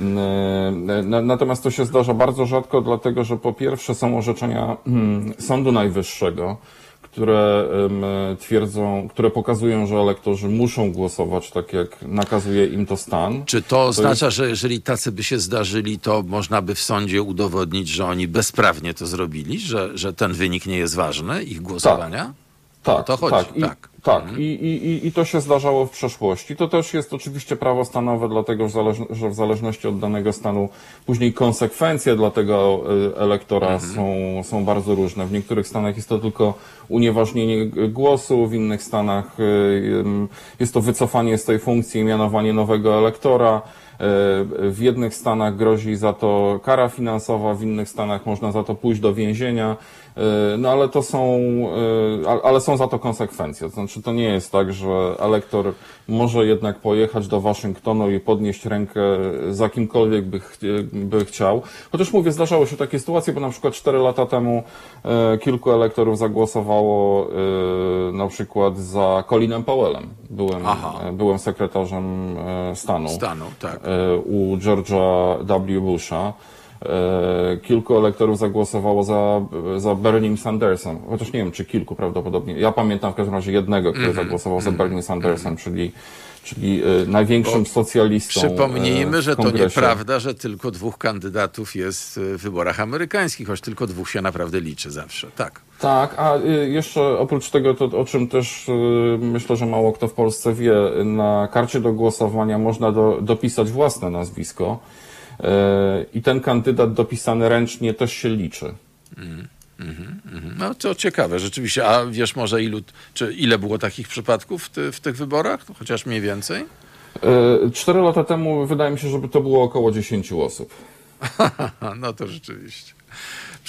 E, na- Natomiast to się zdarza bardzo rzadko, dlatego że po pierwsze są orzeczenia mm, Sądu Najwyższego, które twierdzą, które pokazują, że elektorzy muszą głosować tak, jak nakazuje im to stan. Czy to oznacza, że jeżeli tacy by się zdarzyli, to można by w sądzie udowodnić, że oni bezprawnie to zrobili, że, że ten wynik nie jest ważny, ich głosowania? Tak, O to chodzi, tak. I, tak. tak. I, i, i- I to się zdarzało w przeszłości. To też jest oczywiście prawo stanowe, dlatego że, w zależności od danego stanu później konsekwencje dla tego y, elektora Mhm. są, są bardzo różne. W niektórych stanach jest to tylko unieważnienie głosu, w innych stanach ym, jest to wycofanie z tej funkcji i mianowanie nowego elektora. Y, W jednych stanach grozi za to kara finansowa, w innych stanach można za to pójść do więzienia. Y, No ale to są, a- ale są za to konsekwencje. To znaczy to nie jest tak, że elektor może jednak pojechać do Waszyngtonu i podnieść rękę za kimkolwiek by, ch- by chciał. Chociaż mówię, zdarzały się takie sytuacje, bo na przykład 4 lata temu y, kilku elektorów zagłosowało na przykład za Colinem Powellem. Byłem, Aha. byłem sekretarzem stanu Stanu, tak. e, u George'a W. Busha. E, Kilku elektorów zagłosowało za, za Bernie Sandersem, chociaż nie wiem, czy kilku prawdopodobnie. Ja pamiętam w każdym razie jednego, który Mhm. zagłosował za Bernie Sandersem, czyli, czyli e, największym socjalistą. Przypomnijmy, e, w że to nieprawda, że tylko dwóch kandydatów jest w wyborach amerykańskich, choć tylko dwóch się naprawdę liczy zawsze. Tak. Tak, a jeszcze oprócz tego, to, o czym też myślę, że mało kto w Polsce wie, na karcie do głosowania można do, dopisać własne nazwisko i ten kandydat dopisany ręcznie też się liczy. No to ciekawe, rzeczywiście. A wiesz może ilu, czy ile było takich przypadków w, ty, w tych wyborach? Chociaż mniej więcej? Y, Cztery lata temu wydaje mi się, żeby to było około 10 osób. No to rzeczywiście.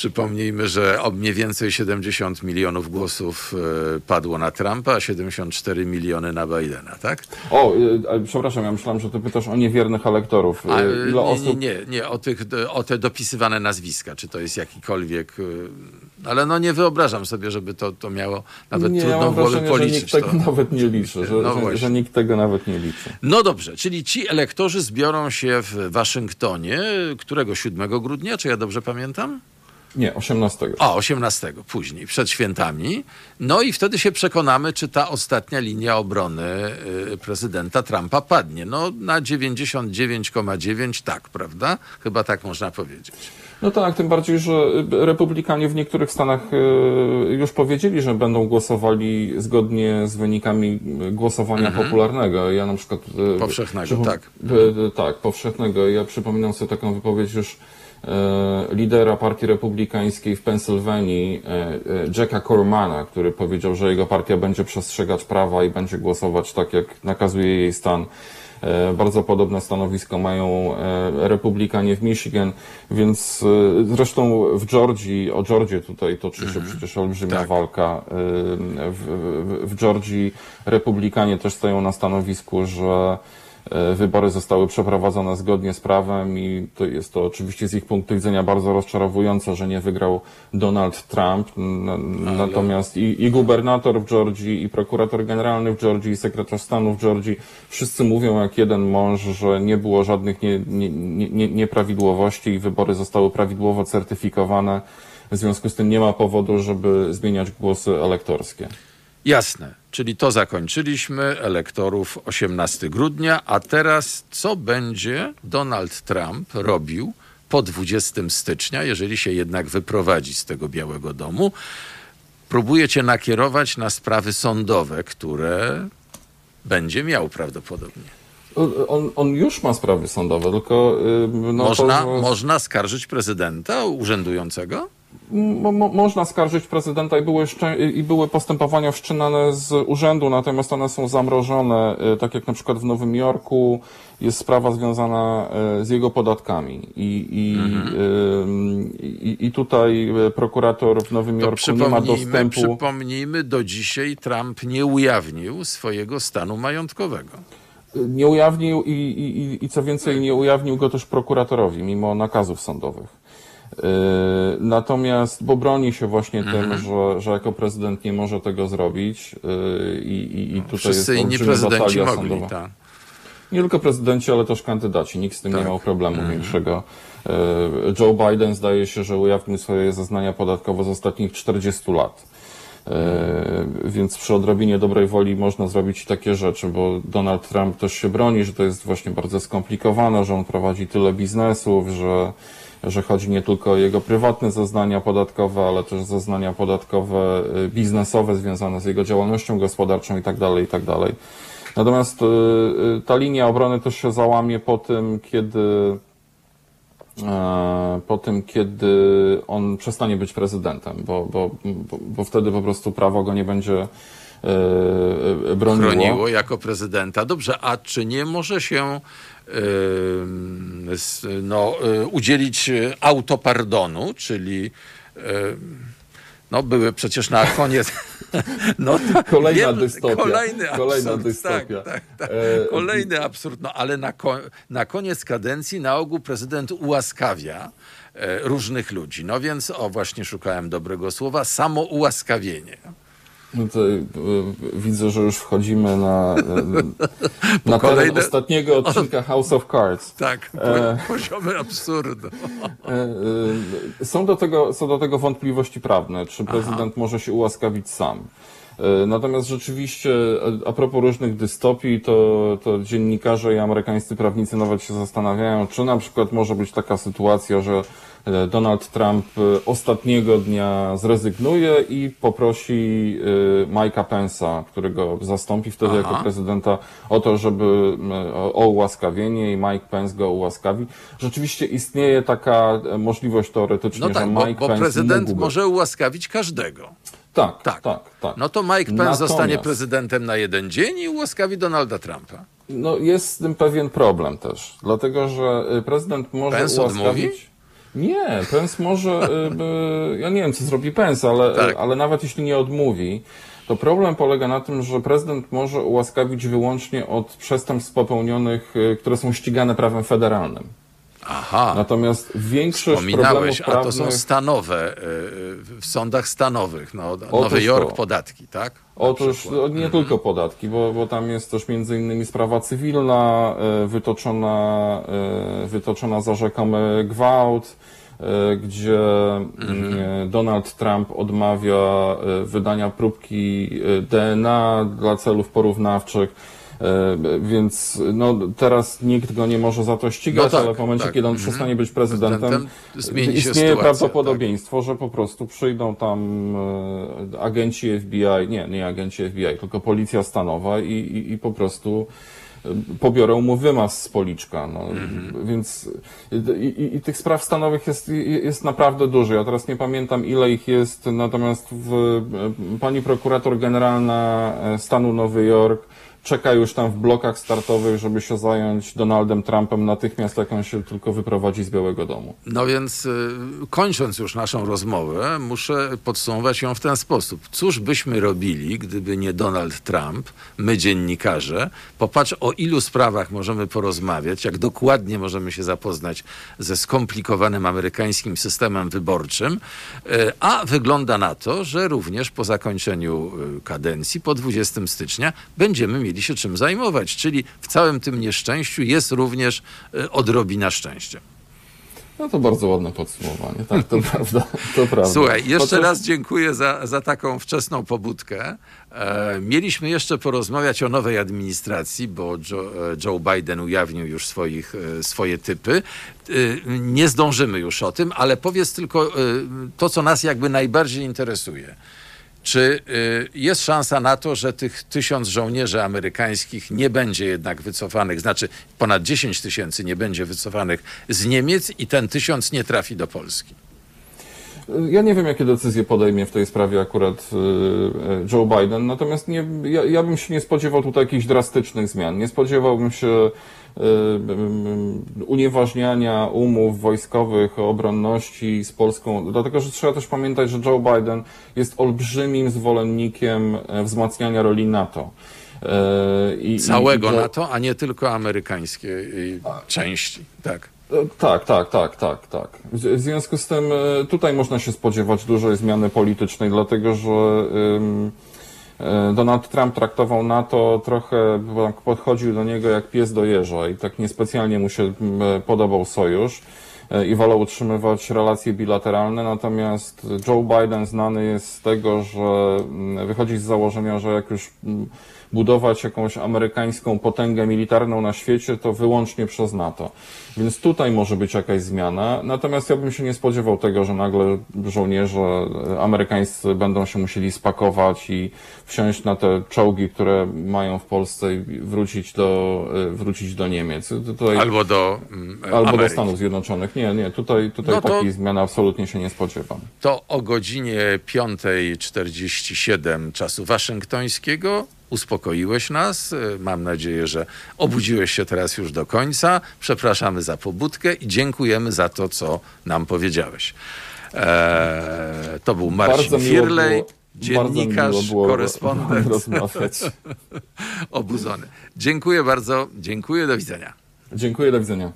Przypomnijmy, że o mniej więcej 70 milionów głosów e, padło na Trumpa, a 74 miliony na Bidena, tak? O, a, przepraszam, ja myślałem, że ty pytasz o niewiernych elektorów. A, Ile nie, nie, osób... nie, nie o, tych, o te dopisywane nazwiska, czy to jest jakikolwiek. e, Ale no nie wyobrażam sobie, żeby to, to miało nawet nie, ja mam byłoby wrażenie, że policzyć nikt tego to. nawet nie liczy, że, No że, że nikt tego nawet nie liczy. No dobrze, czyli ci elektorzy zbiorą się w Waszyngtonie, którego 7 grudnia, czy ja dobrze pamiętam? Nie, 18. A, 18, później, przed świętami. No i wtedy się przekonamy, czy ta ostatnia linia obrony y, prezydenta Trumpa padnie. No na 99,9 tak, prawda? Chyba tak można powiedzieć. No tak, tym bardziej, że republikanie w niektórych stanach e, już powiedzieli, że będą głosowali zgodnie z wynikami głosowania popularnego. Ja na przykład... Mhm. Powszechnego, tak. Tak, powszechnego. Ja przypominam sobie taką wypowiedź już lidera partii republikańskiej w Pensylwanii, e, e, Jacka Cormana, który powiedział, że jego partia będzie przestrzegać prawa i będzie głosować tak, jak nakazuje jej stan. E, Bardzo podobne stanowisko mają e, republikanie w Michigan, więc e, zresztą w Georgii, o Georgię tutaj toczy się przecież olbrzymia Tak. walka. E, W, w, w Georgii republikanie też stoją na stanowisku, że e, wybory zostały przeprowadzone zgodnie z prawem i to jest to oczywiście z ich punktu widzenia bardzo rozczarowujące, że nie wygrał Donald Trump. Natomiast i, i gubernator w Georgii, i prokurator generalny w Georgii, i sekretarz stanu w Georgii, wszyscy mówią jak jeden mąż, że nie było żadnych nie, nie, nie, nieprawidłowości i wybory zostały prawidłowo certyfikowane. W związku z tym nie ma powodu, żeby zmieniać głosy elektorskie. Jasne, czyli to zakończyliśmy, elektorów 18 grudnia, a teraz co będzie Donald Trump robił po 20 stycznia, jeżeli się jednak wyprowadzi z tego Białego Domu? Próbuje cię nakierować na sprawy sądowe, które będzie miał prawdopodobnie. On, on już ma sprawy sądowe, tylko y, no, można, to, że- można skarżyć prezydenta urzędującego? Mo, mo, można skarżyć prezydenta i były, i były postępowania wszczynane z urzędu, natomiast one są zamrożone, y, tak jak na przykład w Nowym Jorku jest sprawa związana y, z jego podatkami i, i, y, i, i tutaj prokurator w Nowym To Jorku nie ma dostępu. przypomnijmy, do dzisiaj Trump nie ujawnił swojego stanu majątkowego. Nie ujawnił i, i- i co więcej, nie ujawnił go też prokuratorowi, mimo nakazów sądowych. Yy, Natomiast, bo broni się właśnie Mhm. tym, że, że jako prezydent nie może tego zrobić yy, i, i, i tutaj Wszyscy jest inni prezydenci mogli, sądowa. tak. Nie tylko prezydenci, ale też kandydaci. Nikt z tym Tak. nie miał problemu większego. Yy, Joe Biden zdaje się, że ujawnił swoje zeznania podatkowe z ostatnich 40 lat. Więc przy odrobinie dobrej woli można zrobić takie rzeczy, bo Donald Trump też się broni, że to jest właśnie bardzo skomplikowane, że on prowadzi tyle biznesów, że, że chodzi nie tylko o jego prywatne zeznania podatkowe, ale też zeznania podatkowe biznesowe związane z jego działalnością gospodarczą itd. tak itd. Tak Natomiast ta linia obrony też się załamie po tym, kiedy E, po tym, kiedy on przestanie być prezydentem, bo, bo, bo, wtedy po prostu prawo go nie będzie broniło. Broniło jako prezydenta. Dobrze, a czy nie może się no, e, udzielić autopardonu, czyli no, były przecież na koniec. No, kolejna wiem, dystopia. Kolejny kolejna absurd, dystopia. Tak, tak, tak. E... Kolejny absurd. No, ale na, na koniec kadencji na ogół prezydent ułaskawia e, różnych ludzi. No więc, o właśnie szukałem dobrego słowa, samo ułaskawienie. No to y, widzę, że już wchodzimy na, e, na kolejne... ostatniego odcinka House of Cards. Tak, e... poziomy absurdu. E, są, do tego, są do tego wątpliwości prawne, czy prezydent Aha. może się ułaskawić sam. Natomiast rzeczywiście, a propos różnych dystopii, to, to dziennikarze i amerykańscy prawnicy nawet się zastanawiają, czy na przykład może być taka sytuacja, że E, Donald Trump e, ostatniego dnia zrezygnuje i poprosi e, Mike'a Pence'a, którego zastąpi wtedy Aha. jako prezydenta, o to, żeby o ułaskawienie i Mike Pence go ułaskawi. Rzeczywiście istnieje taka możliwość teoretycznie, no tak, że Mike bo, bo Pence prezydent może ułaskawić każdego. Tak, tak, tak, tak. No to Mike Pence Natomiast... zostanie prezydentem na jeden dzień i ułaskawi Donalda Trumpa. No jest z tym pewien problem też, dlatego że prezydent może Pence ułaskawić... Odmówi? Nie, Pence może, y, ja nie wiem co zrobi Pence, ale, tak. ale nawet jeśli nie odmówi, to problem polega na tym, że prezydent może ułaskawić wyłącznie od przestępstw popełnionych, y, które są ścigane prawem federalnym. Aha. Natomiast większość problemów prawnych... a to są stanowe, y, w sądach stanowych, no, Nowy Jork to. podatki, tak? Otóż nie mhm. tylko podatki, bo, bo tam jest też między innymi sprawa cywilna, wytoczona, wytoczona za rzekomy gwałt, E, gdzie mhm. E, Donald Trump odmawia e, wydania próbki DNA dla celów porównawczych. Więc no, teraz nikt go nie może za to ścigać, no tak, ale w momencie, tak. kiedy on mhm. przestanie być prezydentem, prezydentem istnieje sytuacja, prawdopodobieństwo, tak. że po prostu przyjdą tam agenci FBI, nie, nie agenci FBI, tylko policja stanowa i, i, i po prostu pobiorą mu wymaz z policzka. No. Mhm. Więc i, i, i, tych spraw stanowych jest, jest naprawdę dużo. Ja teraz nie pamiętam ile ich jest, natomiast w, pani prokurator generalna stanu Nowy Jork czeka już tam w blokach startowych, żeby się zająć Donaldem Trumpem natychmiast, jak on się tylko wyprowadzi z Białego Domu. No więc y, kończąc już naszą rozmowę, muszę podsumować ją w ten sposób. Cóż byśmy robili, gdyby nie Donald Trump, my dziennikarze? Popatrz, o ilu sprawach możemy porozmawiać, jak dokładnie możemy się zapoznać ze skomplikowanym amerykańskim systemem wyborczym, y, a wygląda na to, że również po zakończeniu y, kadencji, po 20 stycznia, będziemy mieli mieli się czym zajmować. Czyli w całym tym nieszczęściu jest również e, odrobina szczęścia. No to bardzo ładne podsumowanie. Tak, to prawda. To prawda. Słuchaj, jeszcze raz dziękuję za, za taką wczesną pobudkę. E, mieliśmy jeszcze porozmawiać o nowej administracji, bo Joe, e, Joe Biden ujawnił już swoich, e, swoje typy. E, nie zdążymy już o tym, ale powiedz tylko to, co nas jakby najbardziej interesuje. Czy y, jest szansa na to, że tych tysiąc żołnierzy amerykańskich nie będzie jednak wycofanych, znaczy ponad 10 tysięcy nie będzie wycofanych z Niemiec i ten tysiąc nie trafi do Polski? Ja nie wiem, jakie decyzje podejmie w tej sprawie akurat y, y, Joe Biden, natomiast nie, ja, ja bym się nie spodziewał tutaj jakichś drastycznych zmian. Nie spodziewałbym się unieważniania umów wojskowych obronności z Polską, dlatego że trzeba też pamiętać, że Joe Biden jest olbrzymim zwolennikiem e, wzmacniania roli NATO. E, I, Całego i, NATO, a nie tylko amerykańskiej części, tak. E, tak, tak, tak, tak, tak. W związku z tym tutaj można się spodziewać dużej zmiany politycznej, dlatego że E, Donald Trump traktował NATO trochę, podchodził do niego jak pies do jeża i tak niespecjalnie mu się podobał sojusz. e, i wolą utrzymywać relacje bilateralne. Natomiast Joe Biden znany jest z tego, że wychodzi z założenia, że jak już budować jakąś amerykańską potęgę militarną na świecie, to wyłącznie przez NATO. Więc tutaj może być jakaś zmiana. Natomiast ja bym się nie spodziewał tego, że nagle żołnierze amerykańscy będą się musieli spakować i wsiąść na te czołgi, które mają w Polsce i wrócić do, wrócić do Niemiec. Tutaj, Albo do mm, albo do. Stanów Zjednoczonych. Nie, nie, tutaj, tutaj No takiej zmiany absolutnie się nie spodziewam. To o godzinie 5.47 czasu waszyngtońskiego uspokoiłeś nas. E, Mam nadzieję, że obudziłeś się teraz już do końca. Przepraszamy za pobudkę i dziękujemy za to, co nam powiedziałeś. Eee, to był Marcin Firlej, dziennikarz, korespondent rozmawiać. obudzony. Dziękuję bardzo. Dziękuję. Do widzenia. Dziękuję, do widzenia.